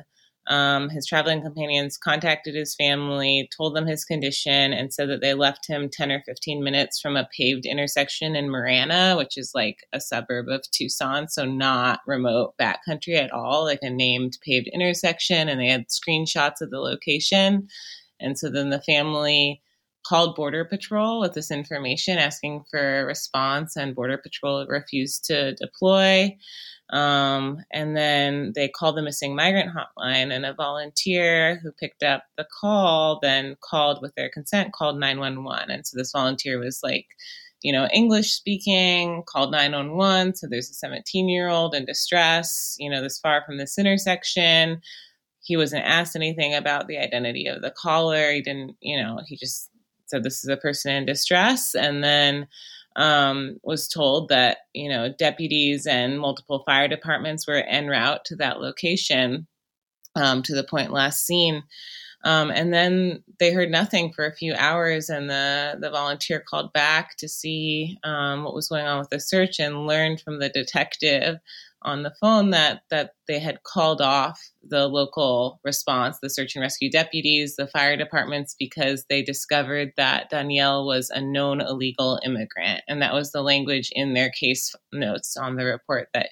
um, his traveling companions contacted his family, told them his condition, and said that they left him 10 or 15 minutes from a paved intersection in Marana, which is like a suburb of Tucson, so not remote backcountry at all, like a named paved intersection. And they had screenshots of the location. And so then the family called Border Patrol with this information, asking for a response, and Border Patrol refused to deploy. Um, and then they called the missing migrant hotline, and a volunteer who picked up the call then called with their consent, called 911. And so this volunteer was like, you know, English speaking, called 911. So there's a 17 year old in distress, you know, this far from this intersection. He wasn't asked anything about the identity of the caller. He didn't, you know, he just said this is a person in distress. And then um, was told that you know deputies and multiple fire departments were en route to that location um, to the point last seen. Um, and then they heard nothing for a few hours, and the the volunteer called back to see um, what was going on with the search and learned from the detective on the phone that that they had called off the local response, the search and rescue deputies, the fire departments, because they discovered that Danielle was a known illegal immigrant, and that was the language in their case notes on the report that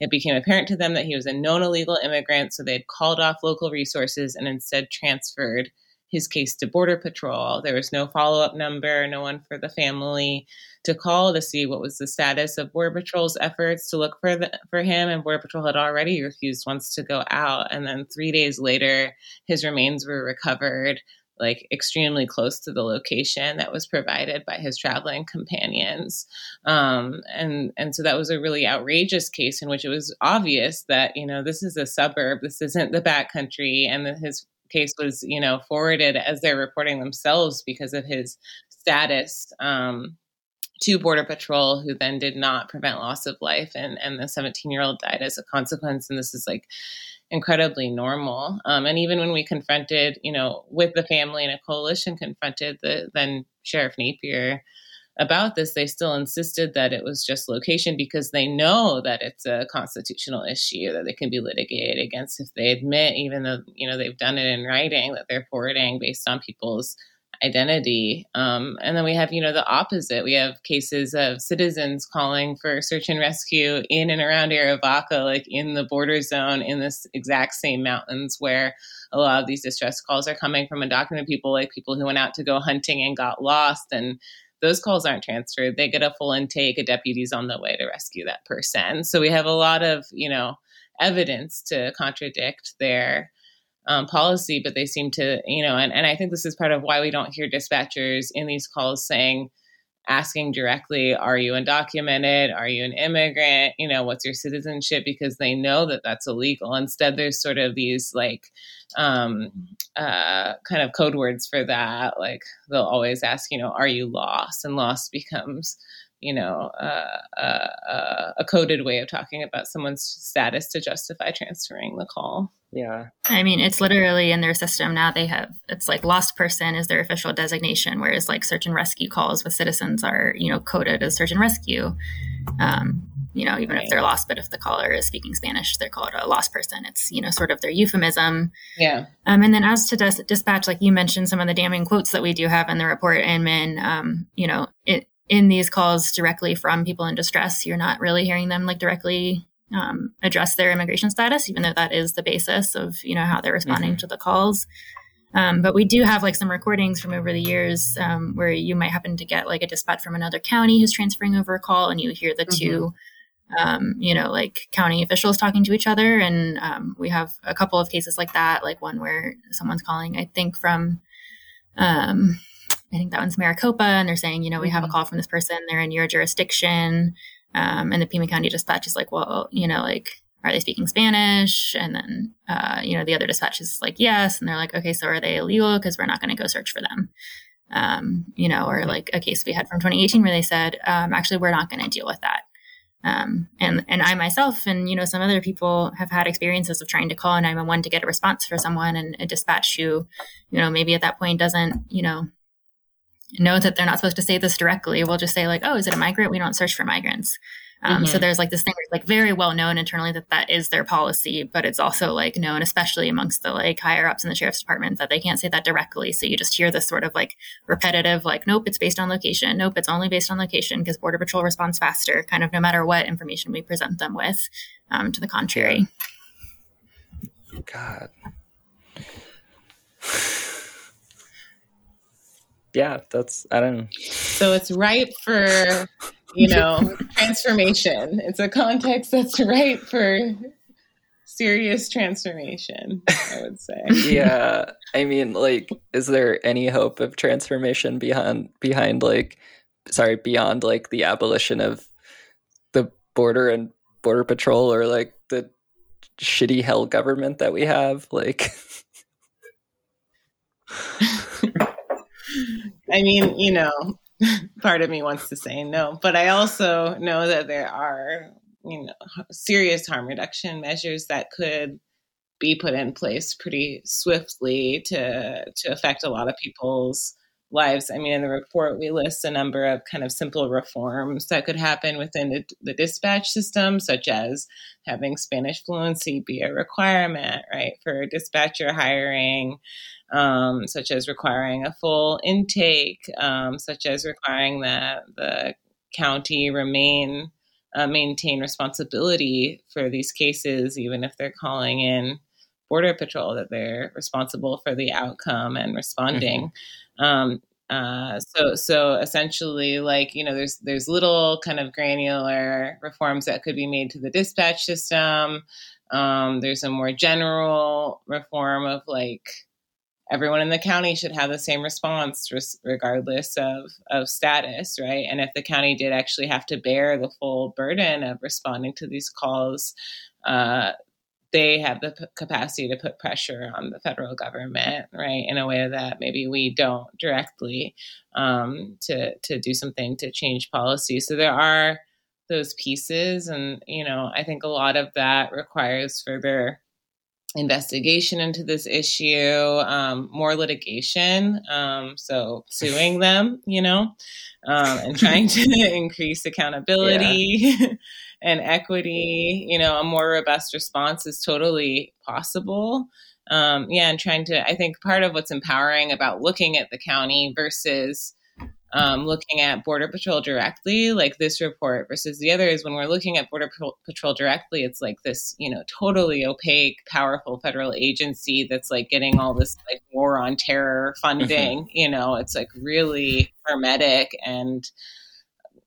it became apparent to them that he was a known illegal immigrant. So they had called off local resources and instead transferred his case to Border Patrol. There was no follow up number, no one for the family to call to see what was the status of Border Patrol's efforts to look for the, for him. And Border Patrol had already refused once to go out. And then three days later, his remains were recovered like extremely close to the location that was provided by his traveling companions um, and and so that was a really outrageous case in which it was obvious that you know this is a suburb this isn't the backcountry and his case was you know forwarded as they're reporting themselves because of his status um, to Border Patrol, who then did not prevent loss of life, and and the 17 year old died as a consequence. And this is like incredibly normal. Um, and even when we confronted, you know, with the family and a coalition confronted the then Sheriff Napier about this, they still insisted that it was just location because they know that it's a constitutional issue that they can be litigated against if they admit, even though you know they've done it in writing, that they're forwarding based on people's identity. Um, and then we have, you know, the opposite. We have cases of citizens calling for search and rescue in and around Arivaca, like in the border zone, in this exact same mountains where a lot of these distress calls are coming from undocumented people, like people who went out to go hunting and got lost. And those calls aren't transferred. They get a full intake. A deputy's on the way to rescue that person. So we have a lot of, you know, evidence to contradict their um, policy, but they seem to, you know, and, and I think this is part of why we don't hear dispatchers in these calls saying, asking directly, are you undocumented? Are you an immigrant? You know, what's your citizenship? Because they know that that's illegal. Instead, there's sort of these like um, uh, kind of code words for that. Like they'll always ask, you know, are you lost? And lost becomes you know, uh, uh, a coded way of talking about someone's status to justify transferring the call. Yeah. I mean, it's literally in their system now. They have, it's like lost person is their official designation, whereas like search and rescue calls with citizens are, you know, coded as search and rescue. Um, you know, even right. if they're lost, but if the caller is speaking Spanish, they're called a lost person. It's, you know, sort of their euphemism. Yeah. Um, and then as to dis- dispatch, like you mentioned, some of the damning quotes that we do have in the report, Inmn, um, you know, it, in these calls directly from people in distress. You're not really hearing them like directly um, address their immigration status, even though that is the basis of you know how they're responding mm-hmm. to the calls. Um, but we do have like some recordings from over the years um, where you might happen to get like a dispatch from another county who's transferring over a call, and you hear the mm-hmm. two, um, you know, like county officials talking to each other. And um, we have a couple of cases like that, like one where someone's calling, I think from um, I think that one's Maricopa, and they're saying, you know, we have a mm-hmm. call from this person, they're in your jurisdiction. Um, and the Pima County dispatch is like, well, you know, like, are they speaking Spanish? And then, uh, you know, the other dispatch is like, yes. And they're like, okay, so are they illegal? Because we're not going to go search for them. Um, you know, or like a case we had from 2018 where they said, um, actually, we're not going to deal with that. Um, and and I myself and you know some other people have had experiences of trying to call 911 to get a response for someone and a dispatch who, you know, maybe at that point doesn't you know know that they're not supposed to say this directly. We'll just say like, oh, is it a migrant? We don't search for migrants. Um, mm-hmm. So there's like this thing that's like very well known internally that that is their policy, but it's also like known, especially amongst the like higher ups in the sheriff's department, that they can't say that directly. So you just hear this sort of like repetitive, like, nope, it's based on location. Nope, it's only based on location because Border Patrol responds faster, kind of no matter what information we present them with. Um, to the contrary. God. Yeah, that's I don't know. So it's ripe for you know, transformation. It's a context that's right for serious transformation, I would say. yeah. I mean, like, is there any hope of transformation behind behind like sorry, beyond like the abolition of the border and border patrol or like the shitty hell government that we have? Like I mean, you know, part of me wants to say no, but I also know that there are, you know, serious harm reduction measures that could be put in place pretty swiftly to to affect a lot of people's lives. I mean, in the report, we list a number of kind of simple reforms that could happen within the, the, dispatch system, such as having Spanish fluency be a requirement, right, for dispatcher hiring, um, such as requiring a full intake, um, such as requiring that the county remain uh, maintain responsibility for these cases, even if they're calling in border patrol, that they're responsible for the outcome and responding. Um, uh, so so essentially, like you know, there's there's little kind of granular reforms that could be made to the dispatch system. Um, there's a more general reform of like everyone in the county should have the same response regardless of, of status, right? And if the county did actually have to bear the full burden of responding to these calls, uh, they have the p- capacity to put pressure on the federal government, right, in a way that maybe we don't directly um, to to do something to change policy. So there are those pieces, and you know, I think a lot of that requires further investigation into this issue, um, more litigation, um, so suing them, you know, um, and trying to increase accountability yeah. and equity. You know, a more robust response is totally possible. Um, yeah, and trying to, I think part of what's empowering about looking at the county versus um, looking at Border Patrol directly, like this report, versus the other is when we're looking at Border Patrol directly, it's like this, you know, totally opaque, powerful federal agency that's like getting all this like war on terror funding. Mm-hmm. You know, it's like really hermetic and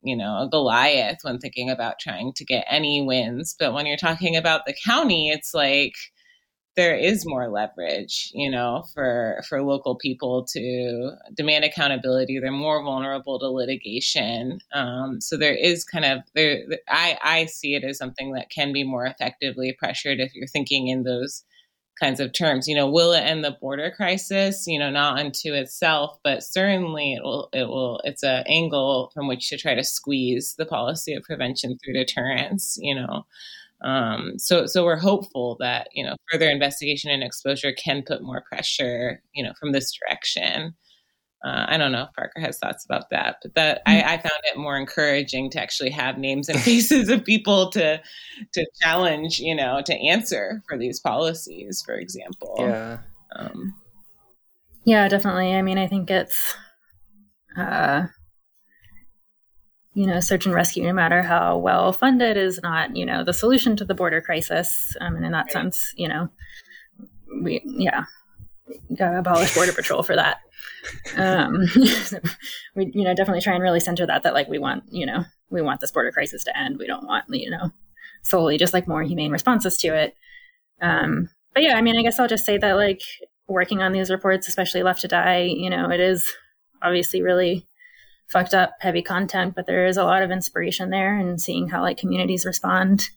you know, a Goliath when thinking about trying to get any wins. But when you're talking about the county, it's like there is more leverage, you know, for for local people to demand accountability. They're more vulnerable to litigation. Um, so there is kind of there. I I see it as something that can be more effectively pressured if you're thinking in those kinds of terms. You know, will it end the border crisis? You know, not unto itself, but certainly it will. It will. It's an angle from which to try to squeeze the policy of prevention through deterrence. You know. Um, so, so we're hopeful that you know further investigation and exposure can put more pressure, you know, from this direction. Uh, I don't know if Parker has thoughts about that, but that I, I, found it more encouraging to actually have names and faces of people to to challenge, you know, to answer for these policies, for example. Yeah. Um, yeah, definitely. I mean, I think it's uh, you know, search and rescue, no matter how well funded, is not, you know, the solution to the border crisis. Um, and in that right. sense, you know, we, yeah, gotta abolish border patrol for that. Um, we, you know, definitely try and really center that, that like we want, you know, we want this border crisis to end. We don't want, you know, solely just like more humane responses to it. Um, but yeah, I mean, I guess I'll just say that like working on these reports, especially Left to Die, you know, it is obviously really fucked up heavy content, but there is a lot of inspiration there and seeing how like communities respond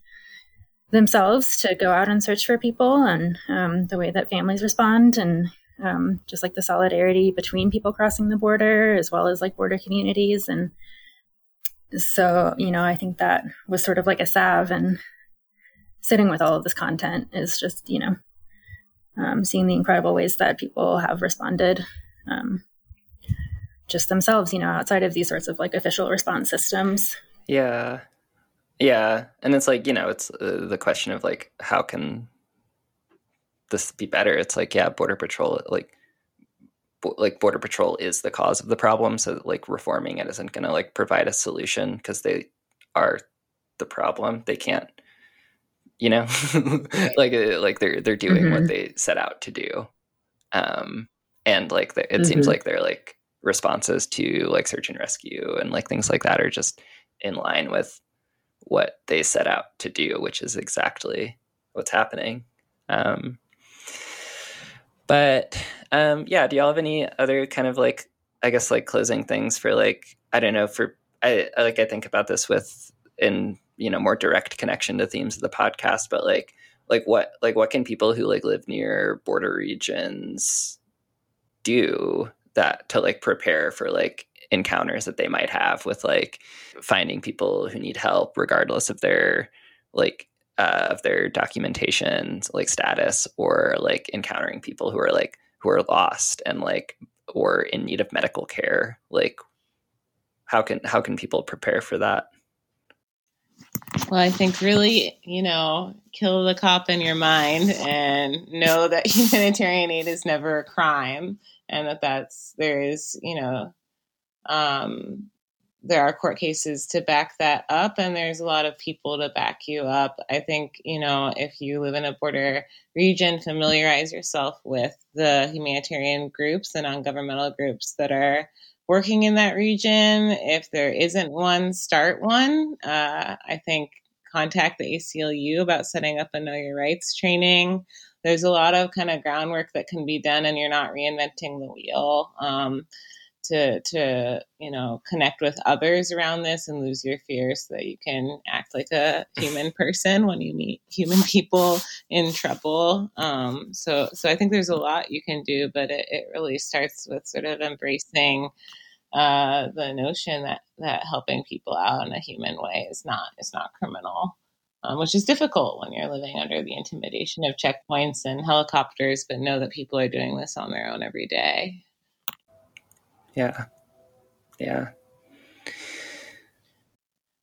themselves to go out and search for people and um, the way that families respond and um, just like the solidarity between people crossing the border as well as like border communities. And so you know i think that was sort of like a salve and sitting with all of this content is just you know um, seeing the incredible ways that people have responded um, just themselves you know outside of these sorts of like official response systems. Yeah. Yeah. And it's like you know it's uh, the question of like how can this be better. It's like yeah border patrol like like border patrol is the cause of the problem so like reforming it isn't going to like provide a solution because they are the problem. They can't you know? Like uh, like they're they're doing mm-hmm. what they set out to do. Um and like the, it mm-hmm. seems like their like responses to like search and rescue and like things like that are just in line with what they set out to do which is exactly what's happening. Um but um, yeah, do y'all have any other kind of like, I guess, like closing things for like, I don't know, for I, I like I think about this with in you know more direct connection to themes of the podcast, but like like what like what can people who like live near border regions do that to like prepare for like encounters that they might have with like finding people who need help regardless of their like uh, of their documentation like status or like encountering people who are like who are lost and like or in need of medical care like how can how can people prepare for that? Well i think really you know kill the cop in your mind and know that humanitarian aid is never a crime and that that's there is you know um there are court cases to back that up and there's a lot of people to back you up. I think you know if you live in a border region familiarize yourself with the humanitarian groups and non-governmental groups that are working in that region. If there isn't one start one. Uh, i think contact the aclu about setting up a know your rights training. There's a lot of kind of groundwork that can be done and you're not reinventing the wheel. Um, to to you know connect with others around this and lose your fear so that you can act like a human person when you meet human people in trouble. Um, so so i think there's a lot you can do but it, it really starts with sort of embracing uh, the notion that that helping people out in a human way is not is not criminal um, which is difficult when you're living under the intimidation of checkpoints and helicopters but know that people are doing this on their own every day yeah. Yeah.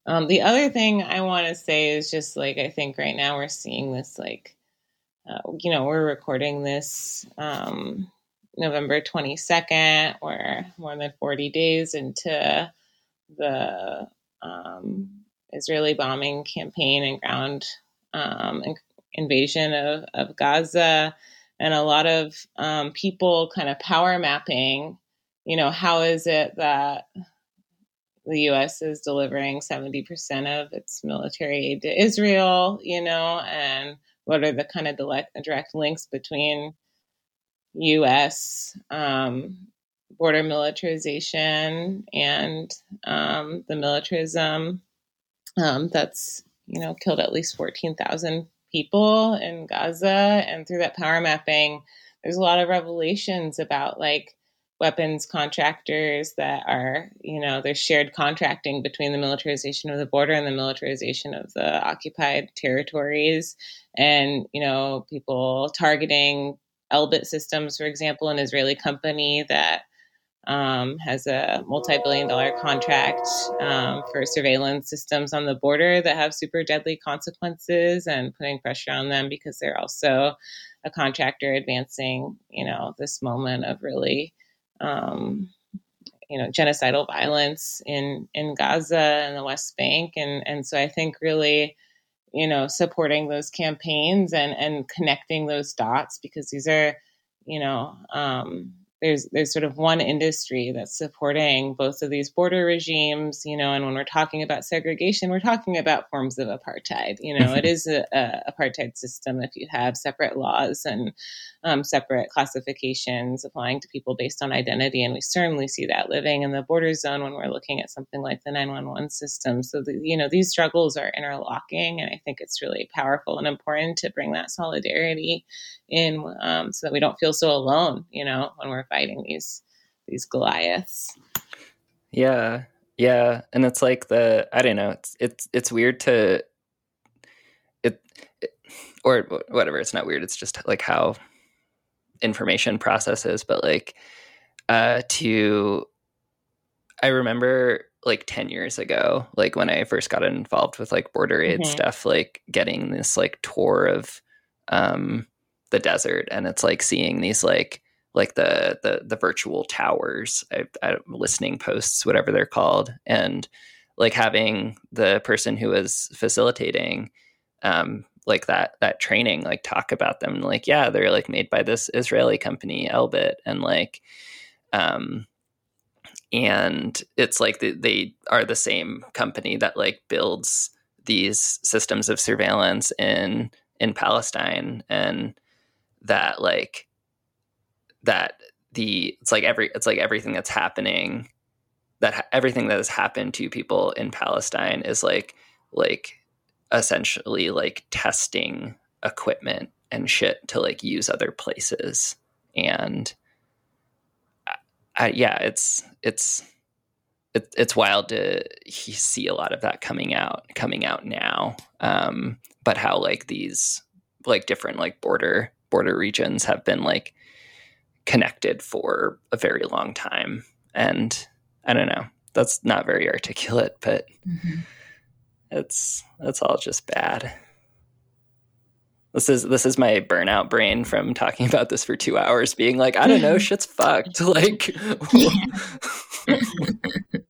Um, the other thing I want to say is just like I think right now we're seeing this like, uh, you know, we're recording this um, November 22nd. We're more than 40 days into the um, Israeli bombing campaign and ground um, invasion of, of Gaza, and a lot of um, people kind of power mapping you know, how is it that the U.S. is delivering 70% of its military aid to Israel, you know, and what are the kind of direct links between U.S. Um, border militarization and um, the militarism um, that's, you know, killed at least 14,000 people in Gaza. And through that power mapping, there's a lot of revelations about like weapons contractors that are, you know, there's shared contracting between the militarization of the border and the militarization of the occupied territories. And, you know, people targeting Elbit Systems, for example, an Israeli company that um, has a multi billion dollar contract um, for surveillance systems on the border that have super deadly consequences and putting pressure on them because they're also a contractor advancing, you know, this moment of really um, you know, genocidal violence in in Gaza and the West Bank, and and so I think really, you know, supporting those campaigns and and connecting those dots because these are, you know, um, there's there's sort of one industry that's supporting both of these border regimes, you know, and when we're talking about segregation, we're talking about forms of apartheid. You know, it is a, a apartheid system if you have separate laws and um, separate classifications applying to people based on identity, and we certainly see that living in the border zone when we're looking at something like the 911 system. So, the, you know, these struggles are interlocking, and I think it's really powerful and important to bring that solidarity in um, so that we don't feel so alone, you know, when we're fighting these these Goliaths. Yeah. Yeah. And it's like the I don't know, it's it's it's weird to it, it or whatever, it's not weird, it's just like how information processes, but like uh to I remember like 10 years ago, like when I first got involved with like border aid mm-hmm. stuff, like getting this like tour of um the desert and it's like seeing these like like the the the virtual towers I, I, listening posts whatever they're called and like having the person who was facilitating um like that that training like talk about them like yeah they're like made by this israeli company elbit and like um and it's like the, they are the same company that like builds these systems of surveillance in in palestine and that like that the it's like every it's like everything that's happening that ha- everything that has happened to people in Palestine is like like essentially like testing equipment and shit to like use other places. And I, I, yeah it's it's it, it's wild to see a lot of that coming out coming out now. Um, but how like these like different like border border regions have been like connected for a very long time. And I don't know, that's not very articulate, but mm-hmm. it's that's all just bad. This is this is my burnout brain from talking about this for two hours, being like, I don't know, shit's fucked. Like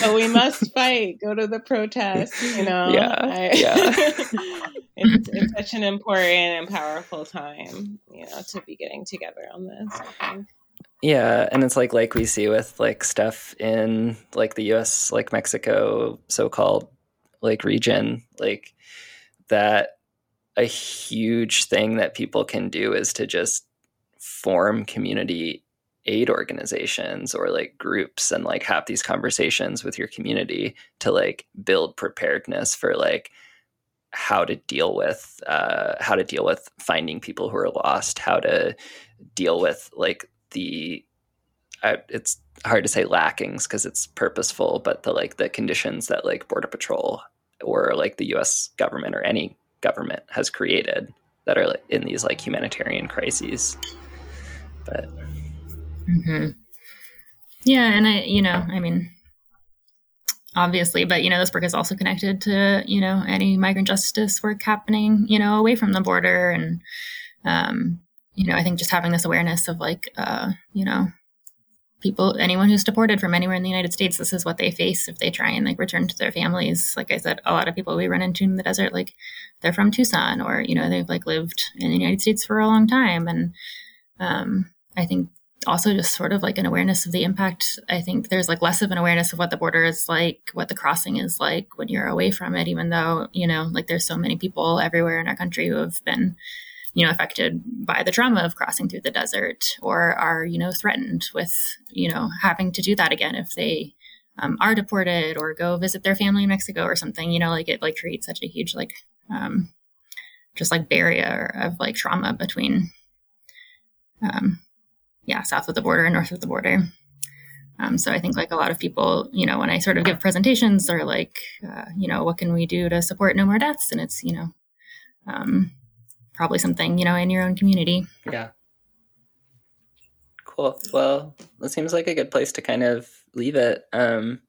but we must fight. Go to the protest. You know. Yeah. I, yeah. it's, it's such an important and powerful time, you know, to be getting together on this. Yeah, and it's like like we see with like stuff in like the U.S. like Mexico so-called like region, like that. A huge thing that people can do is to just form community aid organizations or like groups and like have these conversations with your community to like build preparedness for like how to deal with uh, how to deal with finding people who are lost how to deal with like the uh, it's hard to say lackings because it's purposeful but the like the conditions that like border patrol or like the us government or any government has created that are in these like humanitarian crises. But Mm-hmm. Yeah, and I, you know, I mean, obviously, but you know, this work is also connected to you know any migrant justice work happening, you know, away from the border, and um, you know, I think just having this awareness of like, uh, you know, people, anyone who's deported from anywhere in the United States, this is what they face if they try and like return to their families. Like I said, a lot of people we run into in the desert, like they're from Tucson, or you know, they've like lived in the United States for a long time, and um, I think also just sort of like an awareness of the impact. I think there's like less of an awareness of what the border is like, what the crossing is like when you're away from it, even though, you know, like there's so many people everywhere in our country who have been, you know, affected by the trauma of crossing through the desert or are, you know, threatened with, you know, having to do that again if they um, are deported or go visit their family in Mexico or something, you know, like it like creates such a huge, like, um, just like barrier of like trauma between um, yeah, south of the border and north of the border. Um, so I think like a lot of people, you know, when I sort of give presentations, they're like, uh, you know, what can we do to support no more deaths? And it's, you know, um, probably something, you know, in your own community. Yeah. Cool. Well, it seems like a good place to kind of leave it. Um,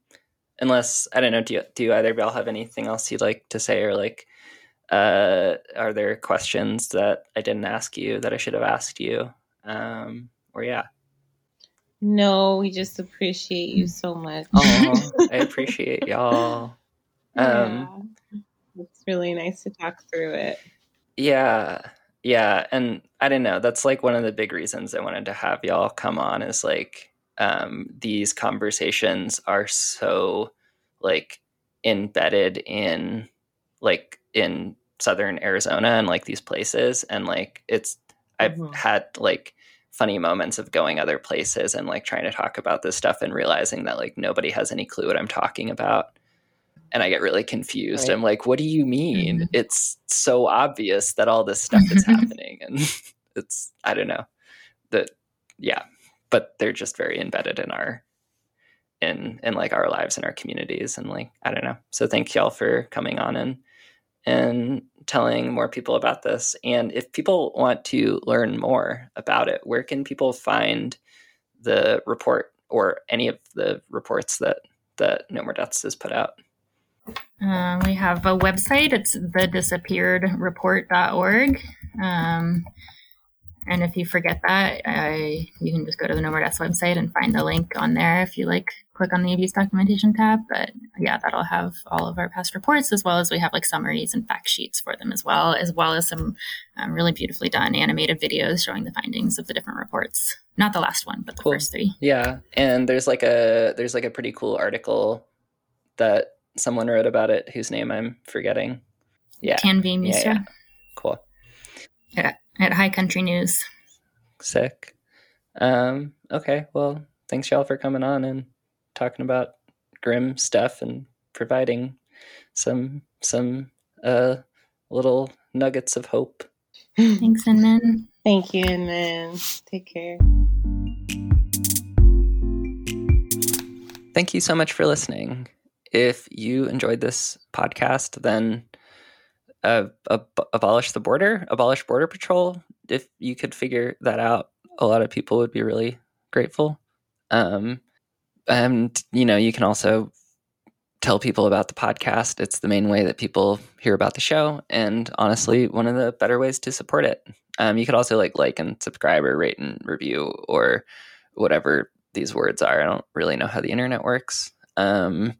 unless I don't know, do you, do either of y'all have anything else you'd like to say or like, uh, are there questions that I didn't ask you that I should have asked you? Um, or yeah? No, we just appreciate you so much. Oh, I appreciate y'all. Um, yeah. It's really nice to talk through it. Yeah. Yeah, and I don't know. That's like one of the big reasons I wanted to have y'all come on is like um, these conversations are so like embedded in like in southern Arizona and like these places, and like it's I've mm-hmm. had like funny moments of going other places and like trying to talk about this stuff and realizing that like nobody has any clue what I'm talking about and I get really confused. Right. I'm like, what do you mean? Mm-hmm. It's so obvious that all this stuff is happening. And it's, I don't know. That, yeah. But they're just very embedded in our, in, in like our lives and our communities. And like, I don't know. So thank y'all for coming on and, and telling more people about this. And if people want to learn more about it, where can people find the report or any of the reports that that No More Deaths has put out? Uh, we have a website. It's thedisappearedreport.org. Um, and if you forget that, I, you can just go to the No More Deaths website and find the link on there if you like click on the abuse documentation tab. But yeah, that'll have all of our past reports as well as we have like summaries and fact sheets for them as well, as well as some um, really beautifully done animated videos showing the findings of the different reports. Not the last one, but the cool. first three. Yeah, and there's like a there's like a pretty cool article that someone wrote about it whose name I'm forgetting. Yeah. Tanvi Misra. Yeah, yeah. Cool. Yeah, at High Country News. Sick. Um, okay, well, thanks y'all for coming on and talking about grim stuff and providing some some uh little nuggets of hope. Thanks, Inmn. Thank you, Inmn. Take care. Thank you so much for listening if you enjoyed this podcast, then uh, ab- abolish the border, abolish border patrol. If you could figure that out, a lot of people would be really grateful. Um, and you know, you can also tell people about the podcast. It's the main way that people hear about the show, and honestly, one of the better ways to support it. Um, you could also like like and subscribe or rate and review or whatever these words are. I don't really know how the internet works. Um,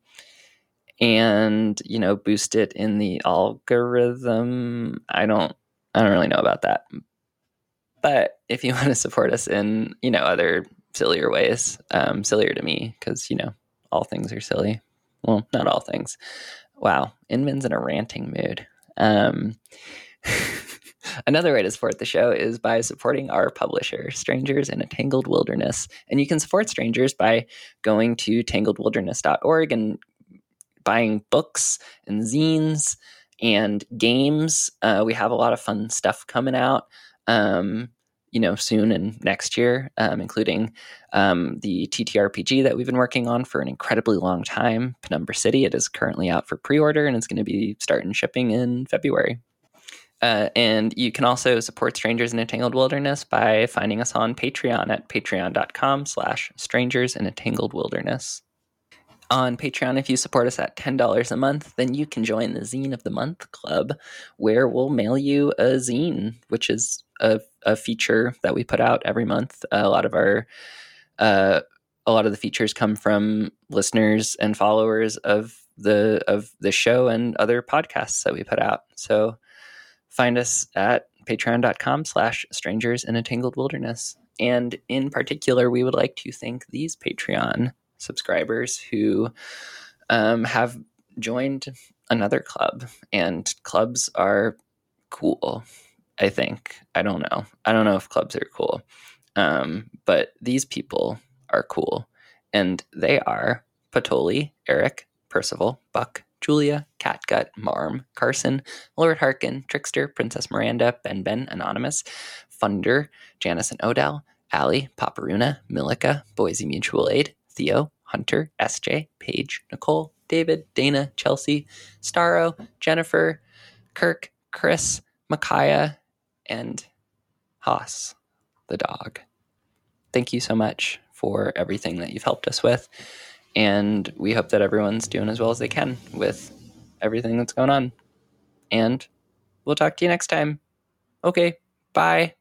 and you know boost it in the algorithm i don't i don't really know about that but if you want to support us in you know other sillier ways um, sillier to me because you know all things are silly well not all things wow Inmn's in a ranting mood um, Another way to support the show is by supporting our publisher, Strangers in a Tangled Wilderness. And you can support Strangers by going to tangledwilderness.org and buying books and zines and games. Uh, we have a lot of fun stuff coming out. Um, you know, soon and next year, um, including um, the TTRPG that we've been working on for an incredibly long time, Penumbra City. It is currently out for pre-order and it's going to be starting shipping in February. Uh, and you can also support Strangers in a Tangled Wilderness by finding us on Patreon at patreon.com slash strangers in a tangled wilderness on Patreon, if you support us at $10 a month, then you can join the Zine of the Month Club, where we'll mail you a zine, which is a, a feature that we put out every month. a lot of our, uh, a lot of the features come from listeners and followers of the of the show and other podcasts that we put out. So find us at patreon.com slash strangers in a tangled wilderness. And in particular, we would like to thank these Patreon subscribers who um, have joined another club, and clubs are cool. I think I don't know. I don't know if clubs are cool, um, but these people are cool, and they are Patoli, Eric, Percival, Buck, Julia, Catgut, Marm, Carson, Lord Harkin, Trickster, Princess Miranda, Ben Ben, Anonymous, Funder, Janice and Odell, Allie, Paparuna, Milica, Boise Mutual Aid, Theo, Hunter, SJ, Paige, Nicole, David, Dana, Chelsea, Starro, Jennifer, Kirk, Chris, Micaiah, and Haas, the dog. Thank you so much for everything that you've helped us with. And we hope that everyone's doing as well as they can with everything that's going on. And we'll talk to you next time. Okay, bye.